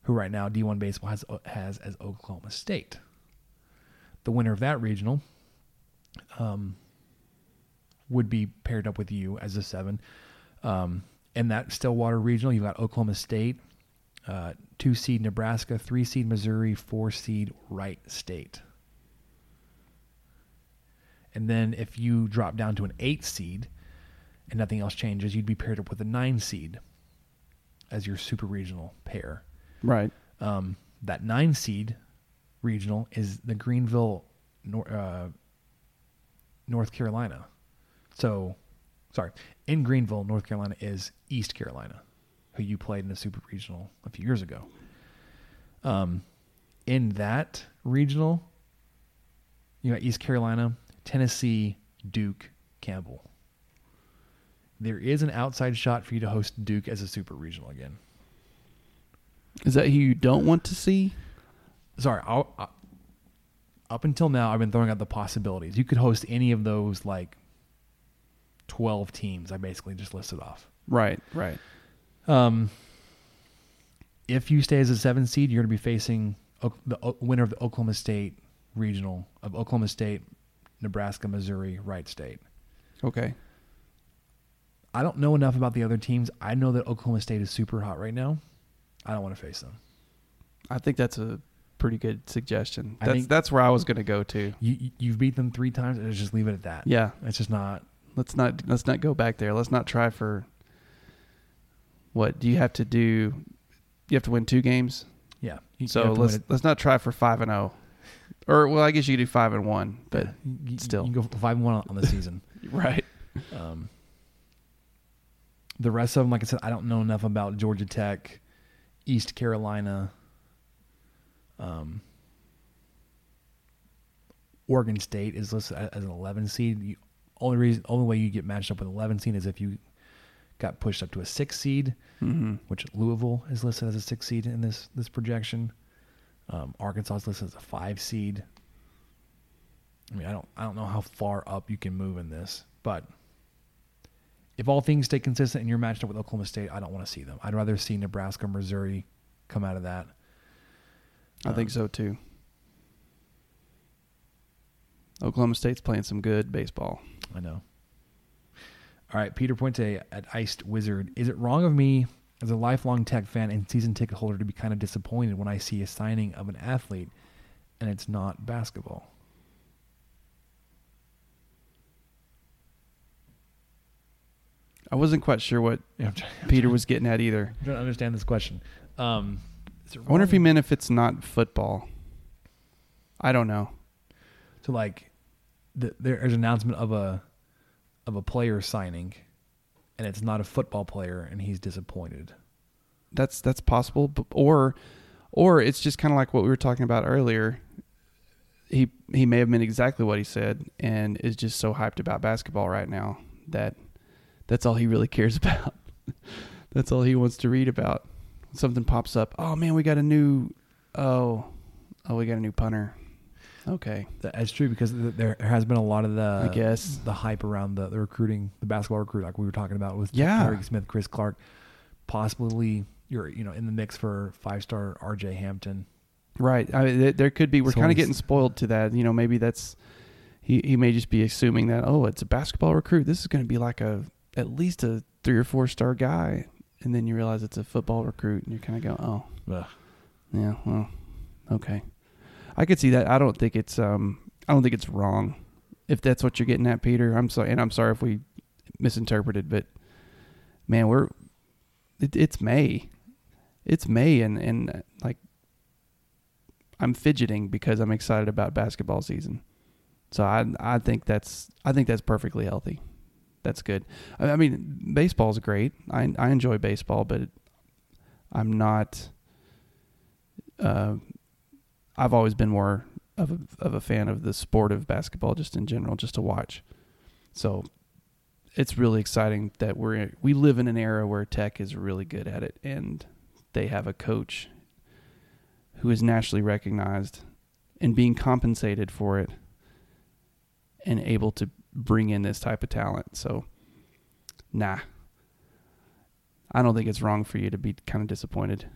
who right now D1 baseball has has as Oklahoma State. The winner of that regional um, would be paired up with you as a seven. Um, in that Stillwater regional, you've got Oklahoma State, uh, two seed Nebraska, three seed Missouri, four seed Wright State. And then if you drop down to an eight seed and nothing else changes, you'd be paired up with a nine seed as your super regional pair. Right. Um, that nine seed regional is the Greenville, Nor- uh, North Carolina. So, sorry, in Greenville, North Carolina is East Carolina, who you played in the super regional a few years ago. Um, in that regional, you got East Carolina, Tennessee, Duke, Campbell. There is an outside shot for you to host Duke as a super regional again. Is that who you don't want to see? sorry, I'll, I, up until now, I've been throwing out the possibilities. You could host any of those like twelve teams. I basically just listed off. Right. Right. Um, if you stay as a seven seed, you're going to be facing the winner of the Oklahoma State regional of Oklahoma State, Nebraska, Missouri, Wright State. Okay. I don't know enough about the other teams. I know that Oklahoma State is super hot right now. I don't want to face them. I think that's a pretty good suggestion. I That's that's where I was going to go to. You you- you've beat them three times. Just leave it at that. Yeah. it's just not. Let's not let's not go back there. Let's not try for what do you have to do? You have to win two games. Yeah. So let's let's not try for five and zero, or well, I guess you could do five and one, but Yeah, you- you- still. you can go five and one on the season. right. Um, the rest of them, like I said, I don't know enough about Georgia Tech, East Carolina, um, Oregon State is listed as an 11 seed. You, only reason, only way you get matched up with an 11 seed is if you got pushed up to a six seed, hmm which Louisville is listed as a six seed in this this projection. Um, Arkansas is listed as a five seed. I mean, I don't I don't know how far up you can move in this, but if all things stay consistent and you're matched up with Oklahoma State, I don't want to see them. I'd rather see Nebraska, Missouri, come out of that. I think so too. Oklahoma State's playing some good baseball. I know. All right, Peter Puente at Iced Wizard. Is it wrong of me as a lifelong tech fan and season ticket holder to be kind of disappointed when I see a signing of an athlete and it's not basketball? I wasn't quite sure what Peter was getting at either. Trying to understand this question. Um, I wonder if he meant if it's not football. I don't know. So like, the, there's an announcement of a of a player signing, and it's not a football player, and he's disappointed. That's that's possible, or or it's just kind of like what we were talking about earlier. He he may have meant exactly what he said, and is just so hyped about basketball right now that that's all he really cares about. that's all he wants to read about. Something pops up. Oh man, we got a new. Oh, oh, we got a new punter. Okay, That's true because th- there has been a lot of the I guess. the hype around the, the recruiting, the basketball recruit, like we were talking about with Yeah. Tyreek Smith, Chris Clarke, possibly you're you know in the mix for five star R.J. Hampton. Right. I mean, there- there could be. We're So kind of getting spoiled to that. You know, maybe that's he. He may just be assuming that oh, it's a basketball recruit. This is going to be like a at least a three or four star guy, and then you realize it's a football recruit, and you kind of go, oh, Ugh. yeah, well, okay. I could see that. I don't think it's um. I don't think it's wrong. If that's what you're getting at, Peter, I'm sorry, and I'm sorry if we misinterpreted, but man, we're it, it's May. It's May, and and uh, like I'm fidgeting because I'm excited about basketball season. So I I think that's I think that's perfectly healthy. That's good. I, I mean, baseball's great. I I enjoy baseball, but I'm not. Uh, I've always been more of a of a fan of the sport of basketball, just in general, just to watch. So it's really exciting that we're we live in an era where Tech is really good at it, and they have a coach who is nationally recognized and being compensated for it, and able to bring in this type of talent. So, nah, I don't think it's wrong for you to be kind of disappointed.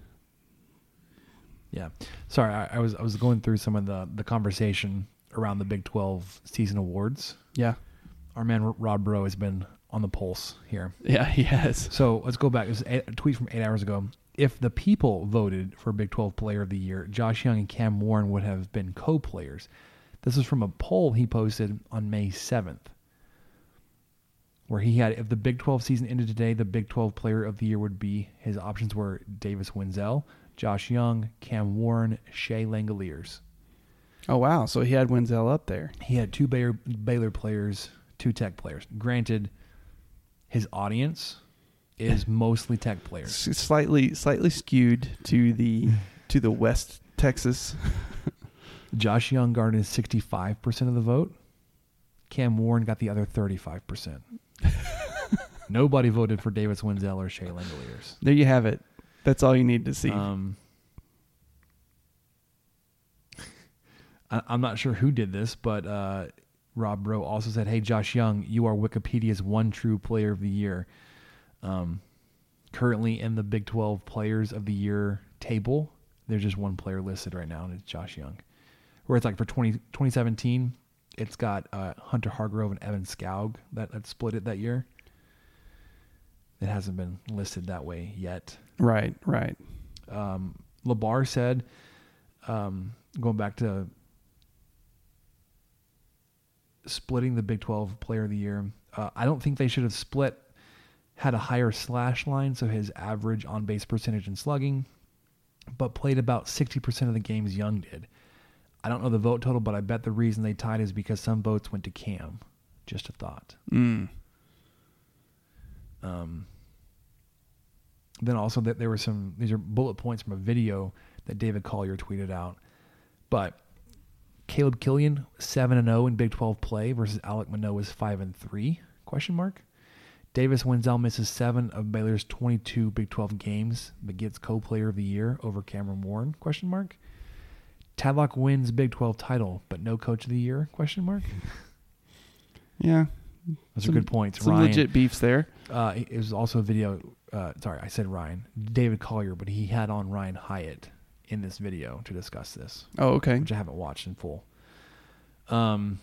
Yeah, sorry, I, I was I was going through some of the the conversation around the Big Twelve season awards. Yeah, Our man Rod Bro has been on the pulse here. yeah, he has. So let's go back. A a tweet from eight hours ago. If the people voted for Big 12 Player of the Year, Josh Young and Cam Warren would have been co players. This is from a poll he posted on May 7th, where he had if the Big 12 season ended today, the Big 12 Player of the Year would be his options were Davis Wendzel, Josh Young, Cam Warren, Shea Langeliers. Oh wow! So he had Wendzel up there. He had two Baylor, Baylor players, two Tech players. Granted, his audience is mostly Tech players. Slightly slightly skewed to the to the West Texas. Josh Young garnered 65% of the vote. Cam Warren got the other 35%. Nobody voted for Davis Wendzel or Shea Langeliers. There you have it. That's all you need to see. Um, I, I'm not sure who did this, but uh, Rob Rowe also said, "Hey, Josh Young, you are Wikipedia's one true Player of the Year. Um, currently in the Big 12 Players of the Year table, there's just one player listed right now, and it's Josh Young. Where it's like for 20, 2017, it's got uh, Hunter Hargrove and Evan Skoug that, that split it that year. It hasn't been listed that way yet." right, right. um, Labar said, um, going back to splitting the Big 12 Player of the Year, uh, I don't think they should have split, had a higher slash line, so his average on base percentage and slugging, but played about 60% of the games Young did. I don't know the vote total, but I bet the reason they tied is because some votes went to Cam. Just a thought. Mm. Um, then also that there were some these are bullet points from a video that David Collier tweeted out. But Caleb Killian seven and zero in Big Twelve play versus Alek Manoah's five and three? Question mark. Davis Wendzel misses seven of Baylor's twenty two Big Twelve games, but gets co-player of the year over Cameron Warren? Question mark. Tadlock wins Big Twelve title, but no coach of the year? Question mark. Yeah, Those Some- are good points. some Ryan, legit beefs there. uh, it was also a video uh, sorry, I said Ryan, David Collier, but he had on Ryan Hyatt in this video to discuss this, Oh, okay. which I haven't watched in full. Um,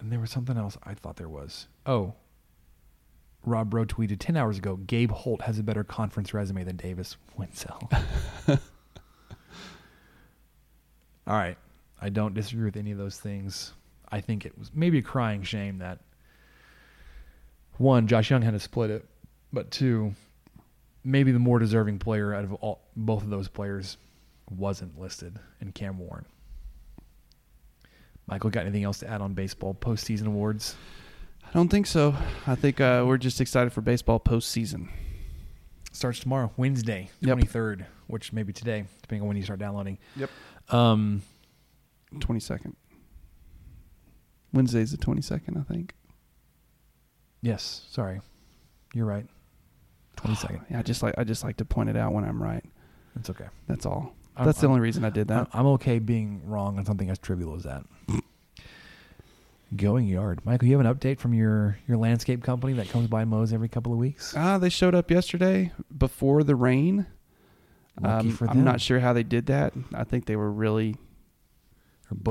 and there was something else I thought there was. Oh, Rob Bro tweeted 10 hours ago Gabe Holt has a better conference resume than Davis Wendzel. All right. I don't disagree with any of those things. I think it was maybe a crying shame that one, Josh Young had to split it, but two, maybe the more deserving player out of all, both of those players wasn't listed in Cam Warren. Michael, got anything else to add on baseball postseason awards? I don't think so. I think uh, we're just excited for baseball postseason. Starts tomorrow, Wednesday, Yep. twenty third, which may be today, depending on when you start downloading. Yep. Um, Twenty second. Wednesday's the twenty second, I think. Yes, sorry, you're right. Twenty second. Yeah, I just like I just like to point it out when I'm right. It's okay. That's all. I'm- That's the I'm- only reason I did that. I'm, okay being wrong on something as trivial as that. Going yard, Michael. You have an update from your your landscape company that comes by mows every couple of weeks. Ah, they showed up yesterday before the rain. Lucky Um, I'm not sure how they did that. I think they were really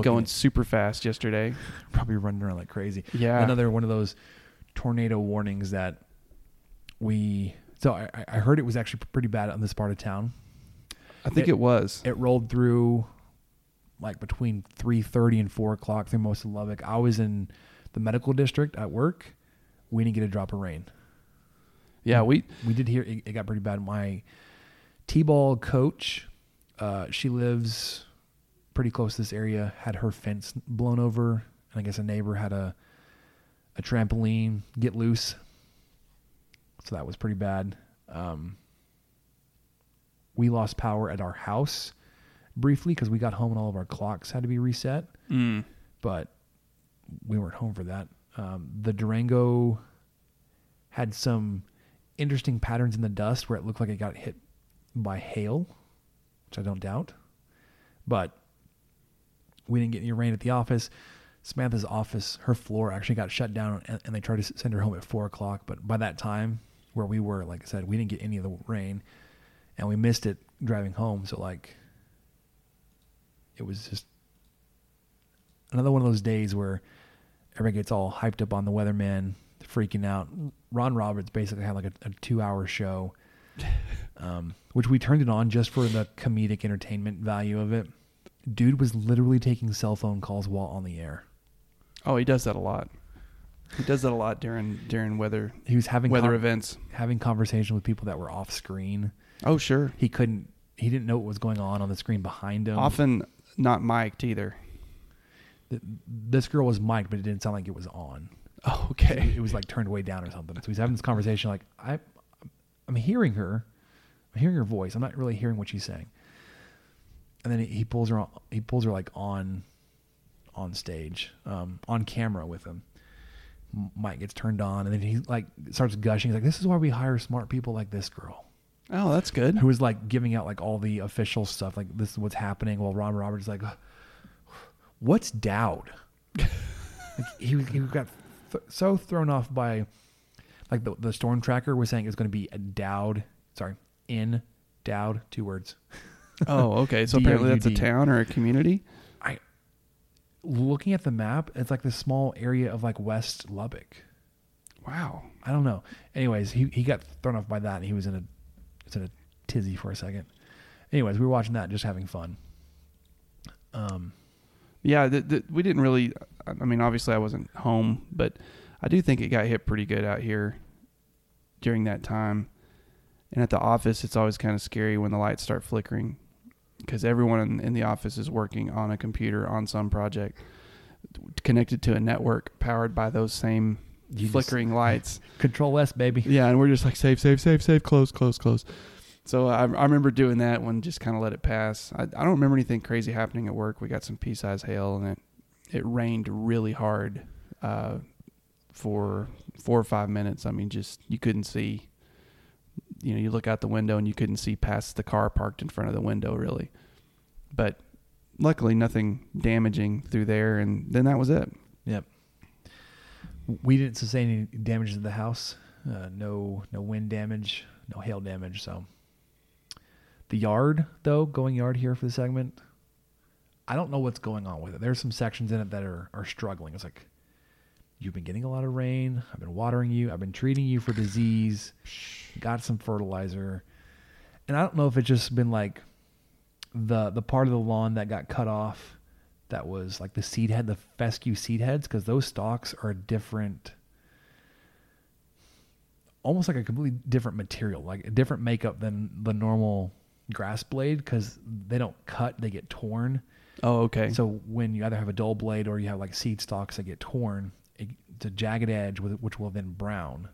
going it, super fast yesterday. probably running around like crazy. Yeah. another one of those tornado warnings that we. So I, I- heard it was actually pretty bad on this part of town. I think It- it, was. It rolled through like between three thirty and four o'clock through most of Lubbock. I was in the medical district at work. We didn't get a drop of rain. yeah, we we did hear it, it got pretty bad. My t-ball coach, uh, she lives pretty close to this area. Had her fence blown over, and I guess a neighbor had a a trampoline get loose. So that was pretty bad. Um, we lost power at our house briefly because we got home and all of our clocks had to be reset mm, but we weren't home for that. Um, the Durango had some interesting patterns in the dust where it looked like it got hit by hail, which I don't doubt. But we didn't get any rain at the office. Samantha's office, her floor actually got shut down, and, and they tried to send her home at four o'clock. But by that time, where we were, like I said, we didn't get any of the rain, and we missed it driving home. So like, it was just another one of those days where everybody gets all hyped up on the weatherman, freaking out. Ron Roberts basically had like a, a two-hour show, um, which we turned it on just for the comedic entertainment value of it. Dude was literally taking cell phone calls while on the air. Oh, he does that a lot. He does that a lot during during weather He was having weather con- events. having conversation with people that were off screen. Oh, sure. He couldn't. He didn't know what was going on on the screen behind him. Often not mic'd either. Th- this girl was mic'd, but it didn't sound like it was on. Oh, okay. it was like turned way down or something. So he's having this conversation like I, I'm hearing her, I'm hearing her voice. I'm not really hearing what she's saying. And then he, he pulls her on, he pulls her like on, on stage, um, on camera with him. Mike gets turned on, and then he like starts gushing. He's like, "This is why we hire smart people like this girl." Oh, that's good. who was like giving out like all the official stuff, like this is what's happening. While Ron Roberts is like, "What's Doud?" like, he he got th- so thrown off by like the the storm tracker was saying it was going to be a Doud. Sorry, in Doud, two words. Oh, okay. So apparently that's a town or a community. Looking at the map, it's like this small area of like West Lubbock. Wow. I don't know. Anyways, he, he got thrown off by that, and he was in a was in a tizzy for a second. Anyways, we were watching that, just having fun. Um, Yeah, th- th- we didn't really. I mean, obviously, I wasn't home, but I do think it got hit pretty good out here during that time. And at the office, it's always kind of scary when the lights start flickering because everyone in, in the office is working on a computer on some project connected to a network powered by those same You flickering lights. Control S, baby. Yeah, and we're just like save, save, save, save, close, close, close. So I, I remember doing that one, just kind of let it pass. I, I don't remember anything crazy happening at work. We got some pea-sized hail, and it it rained really hard uh, for four or five minutes. I mean, just you couldn't see. You know, you look out the window and you couldn't see past the car parked in front of the window, really. But luckily, nothing damaging through there, and then that was it. Yep. We didn't sustain any damage to the house. Uh, no no wind damage, no hail damage. So the yard though, going yard here for the segment. I don't know what's going on with it. There's some sections in it that are are struggling. It's like you've been getting a lot of rain. I've been watering you. I've been treating you for disease. Got some fertilizer, and I don't know if it's just been like the the part of the lawn that got cut off that was like the seed head, the fescue seed heads, because those stalks are a different, almost like a completely different material, like a different makeup than the normal grass blade, because they don't cut, they get torn. Oh, okay. So when you either have a dull blade or you have like seed stalks that get torn, a jagged edge with which will then brown.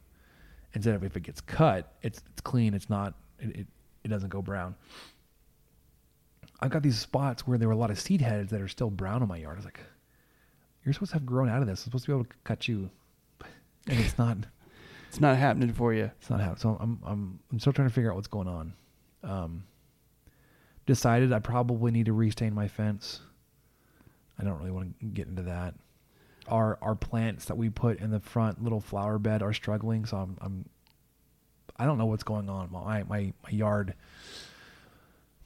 Instead of if it gets cut, it's it's clean. It's not. It it, it doesn't go brown. I've got these spots where there were a lot of seed heads that are still brown in my yard. I was like, "You're supposed to have grown out of this. I'm supposed to be able to cut you," and it's not. it's not happening for you. It's not how. So I'm I'm I'm still trying to figure out what's going on. Um, decided I probably need to restain my fence. I don't really want to get into that. Our our plants that we put in the front little flower bed are struggling, so I'm I'm I don't know what's going on. My my my yard,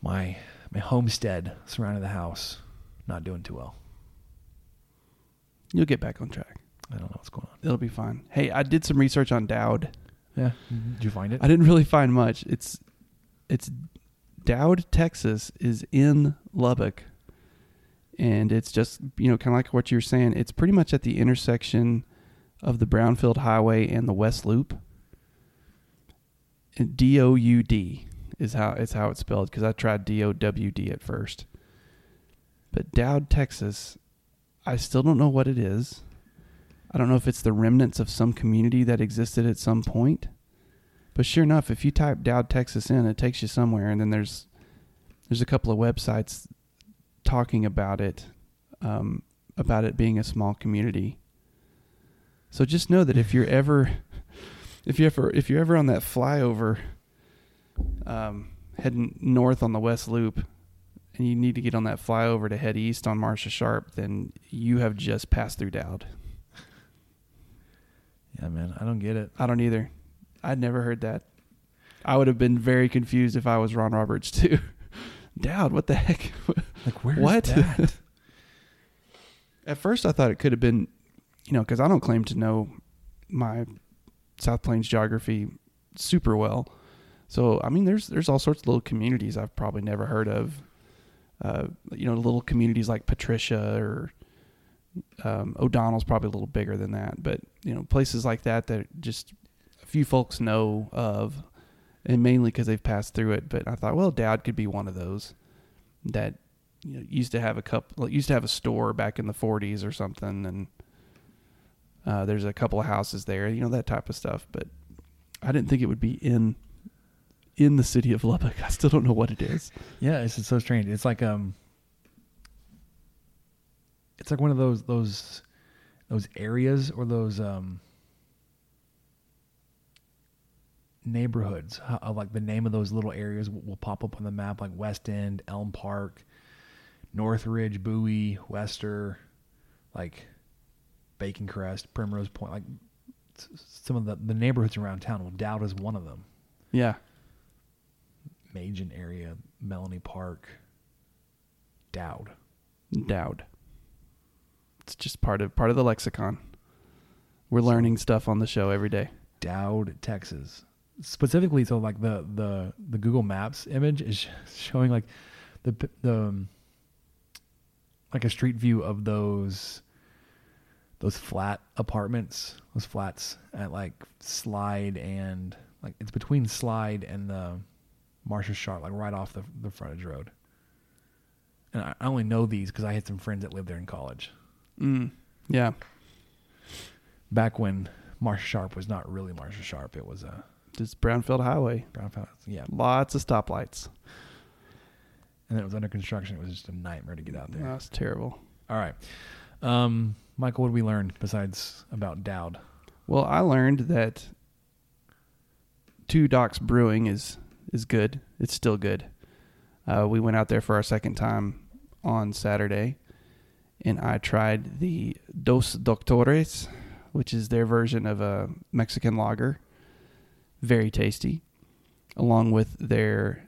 my my homestead surrounding the house, not doing too well. You'll get back on track. I don't know what's going on. It'll be fine. Hey, I did some research on Doud. Yeah, did you find it? I didn't really find much. It's it's Doud, Texas is in Lubbock. And it's just, you know, kind of like what you're saying. It's pretty much at the intersection of the Brownfield Highway and the West Loop. D O U D is how it's how it's spelled because I tried D O W D at first. But Doud, Texas, I still don't know what it is. I don't know if it's the remnants of some community that existed at some point. But sure enough, if you type Doud, Texas in, it takes you somewhere, and then there's there's a couple of websites talking about it, um, about it being a small community. So just know that if you're ever, if you ever, if you're ever on that flyover, um, heading north on the West Loop, and you need to get on that flyover to head east on Marsha Sharp, then you have just passed through Doud. Yeah, man, I don't get it. I don't either. I'd never heard that. I would have been very confused if I was Ron Roberts too. Doud, what the heck? Like, where's What? that? At first, I thought it could have been, you know, because I don't claim to know my South Plains geography super well. So, I mean, there's there's all sorts of little communities I've probably never heard of. Uh, you know, little communities like Patricia or um, O'Donnell's probably a little bigger than that, but you know, places like that that just a few folks know of, and mainly because they've passed through it. But I thought, well, Doud could be one of those that you know used to have a couple, used to have a store back in the '40s or something, and uh, there's a couple of houses there, you know, that type of stuff. But I didn't think it would be in in the city of Lubbock. I still don't know what it is. Yeah, it's just so strange. It's like um, it's like one of those those those areas or those um neighborhoods. How, like the name of those little areas will, will pop up on the map, like West End, Elm Park, Northridge, Bowie, Wester, like Bacon Crest, Primrose Point. Like some of the the neighborhoods around town. Well, Doud is one of them. Yeah, Majan area, Melonie Park, Doud. Doud. It's just part of part of the lexicon. We're learning stuff on the show every day. Doud, Texas. Specifically, so like the the the Google Maps image is showing like the the um, like a street view of those those flat apartments, those flats at like Slide and like it's between Slide and the Marsha Sharp, like right off the the frontage road. And I I only know these because I had some friends that lived there in college Mm. Yeah, back when Marsha Sharp was not really Marsha Sharp. It was a just Brownfield Highway. Brownfield, Yeah, Lots of stoplights. and then it was under construction. It was just a nightmare to get out there. That's terrible. All right, um, Michael, what did we learn besides about Doud? Well, I learned that Two Docs Brewing is is good. It's still good. Uh, we went out there for our second time on Saturday, and I tried the Dos Doctores, which is their version of a Mexican lager. Very tasty, along with their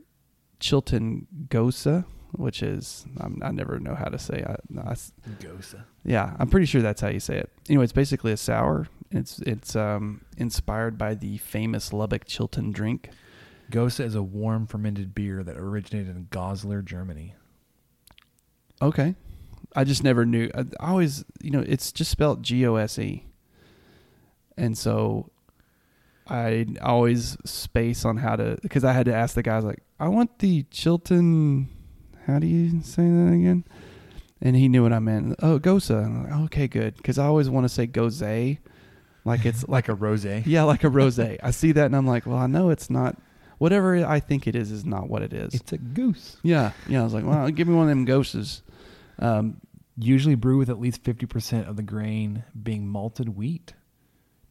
Chilton Gosa, which is I'm, I never know how to say. I, I, Gosa. yeah, I'm pretty sure that's how you say it. Anyway, it's basically a sour. It's it's um, inspired by the famous Lubbock Chilton drink. Gosa is a warm fermented beer that originated in Goslar, Germany. Okay, I just never knew. I I always, you know, it's just spelled G O S E, and so I always space on how to because I had to ask the guys like, I want the Chilton. How do you say that again? And he knew what I meant. Oh, Gosa. I'm like, okay, good. Because I always want to say Gose, like it's Like a rosé. yeah, like a rose. I see that and I'm like, well, I know it's not. Whatever I think it is is not what it is. It's a goose. yeah, yeah. I was like, well, give me one of them goses. Um, Usually brew with at least 50% of the grain being malted wheat.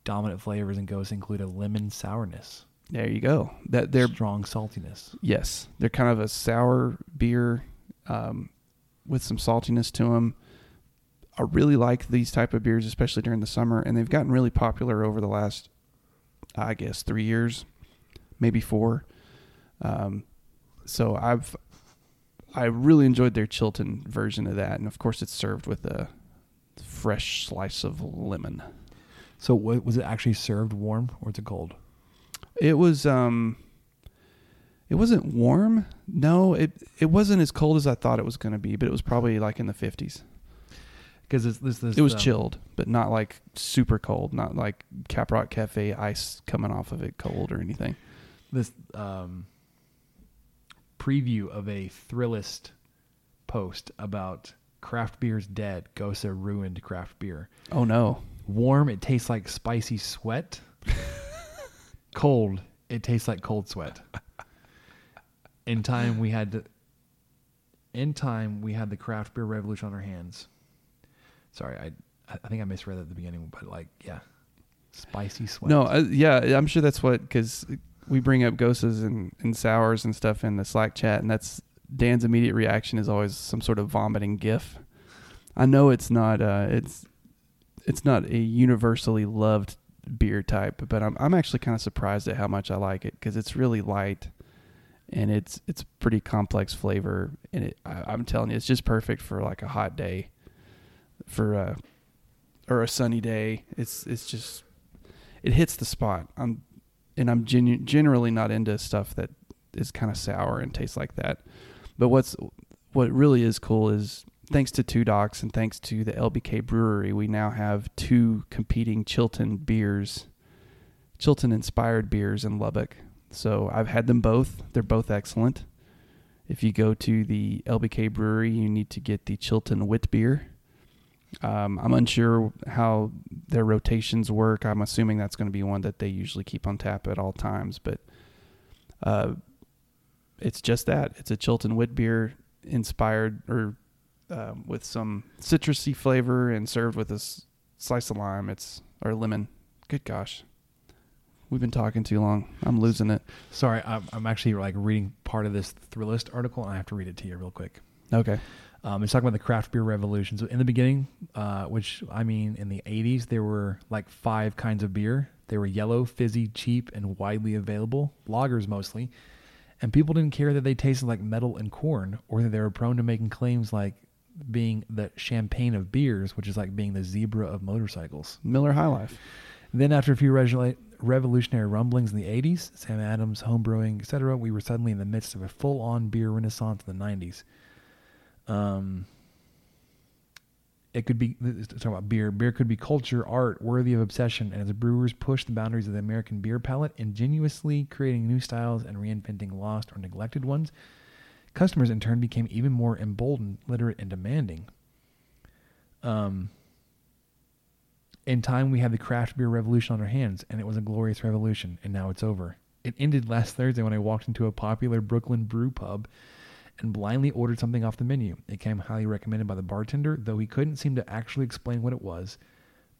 Dominant flavors in Gosa include a lemon sourness, there you go. That they're strong saltiness. yes, they're kind of a sour beer um, with some saltiness to them. I really like these type of beers, especially during the summer, and they've gotten really popular over the last, I guess, three years, maybe four. Um, so I've I really enjoyed their Chilton version of that, and of course, it's served with a fresh slice of lemon. So wa- was it actually served warm or is it cold? It was um it wasn't warm. No, it it wasn't as cold as I thought it was going to be, but it was probably like in the 50s. Because this, this, this It was um, chilled, but not like super cold, not like Caprock Cafe ice coming off of it cold or anything. This um, preview of a Thrillist post about craft beer's dead. Gosa ruined craft beer. Oh no. Warm, it tastes like spicy sweat. cold, it tastes like cold sweat. In time, we had. to, In time, we had the craft beer revolution on our hands. Sorry, I I think I misread that at the beginning, but like, yeah, spicy sweat. No, uh, yeah, I'm sure that's what cuz we bring up gosas and, and sours and stuff in the Slack chat and that's Dan's immediate reaction is always some sort of vomiting gif. I know it's not uh it's it's not a universally loved beer type, but I'm I'm actually kind of surprised at how much I like it cuz it's really light and it's it's pretty complex flavor and it I, I'm telling you it's just perfect for like a hot day for uh or a sunny day. It's it's just it hits the spot. I'm and I'm genu- generally not into stuff that is kind of sour and tastes like that. But what's what really is cool is thanks to Two Docs and thanks to the LBK Brewery, we now have two competing Chilton beers, Chilton inspired beers in Lubbock. So I've had them both. They're both excellent. If you go to the LBK Brewery, you need to get the Chilton Wit beer. Um, I'm unsure how their rotations work. I'm assuming that's going to be one that they usually keep on tap at all times, but uh, it's just that. It's a Chilton Wit beer inspired or um, with some citrusy flavor and served with a s- slice of lime. It's or lemon. Good gosh, we've been talking too long. I'm losing it. Sorry, I'm, I'm actually like reading part of this Thrillist article, and I have to read it to you real quick. Okay. Um, it's talking about the craft beer revolution. So in the beginning, uh, which I mean, in the '80s, there were like five kinds of beer. They were yellow, fizzy, cheap, and widely available. Lagers mostly, and people didn't care that they tasted like metal and corn, or that they were prone to making claims like being the champagne of beers, which is like being the zebra of motorcycles. Miller High Life. Then, after a few revolutionary rumblings in the 80s, Sam Adams, homebrewing, etc., we were suddenly in the midst of a full on beer renaissance in the 90s. Um, it could be, talking about beer, beer could be culture, art, worthy of obsession, and as brewers pushed the boundaries of the American beer palate, ingenuously creating new styles and reinventing lost or neglected ones, customers in turn became even more emboldened, literate, and demanding. Um, in time, we had the craft beer revolution on our hands, and it was a glorious revolution, and now it's over. It ended last Thursday when I walked into a popular Brooklyn brew pub and blindly ordered something off the menu. It came highly recommended by the bartender, though he couldn't seem to actually explain what it was.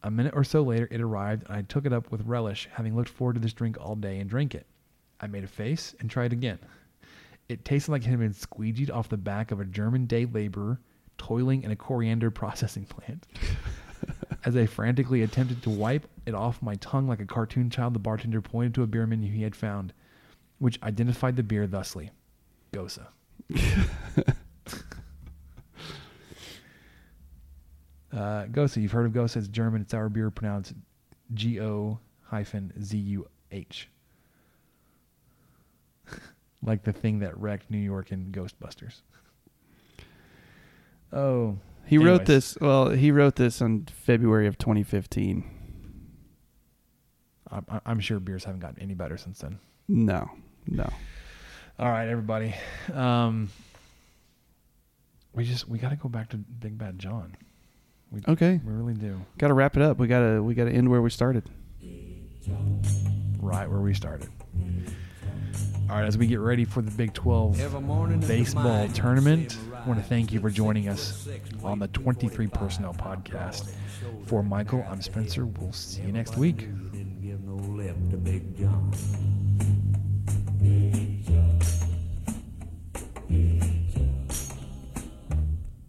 A minute or so later, it arrived, and I took it up with relish, having looked forward to this drink all day and drank it. I made a face and tried again. It tasted like it had been squeegeed off the back of a German day laborer toiling in a coriander processing plant. As I frantically attempted to wipe it off my tongue like a cartoon child, the bartender pointed to a beer menu he had found, which identified the beer thusly Gosa. uh, Gosa, you've heard of Gosa. It's German. It's our beer pronounced G O hyphen Z U H. like the thing that wrecked New York in Ghostbusters. Oh, He wrote this. Well, he wrote this in February of 2015. I'm, I'm sure beers haven't gotten any better since then. No, no. All right, everybody. Um, we just we got to go back to Big Bad John. We, Okay, we really do. got to wrap it up. We gotta we gotta end where we started. Right where we started. All right, as we get ready for the Big 12 Every morning at the baseball tournament, could see him I want to thank you for joining us on the 23 Personnel Podcast. broad at the shoulder For Michael, I'm Spencer. We'll see you next week. knew he Didn't give no lip to Big John.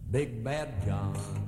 Big Bad John.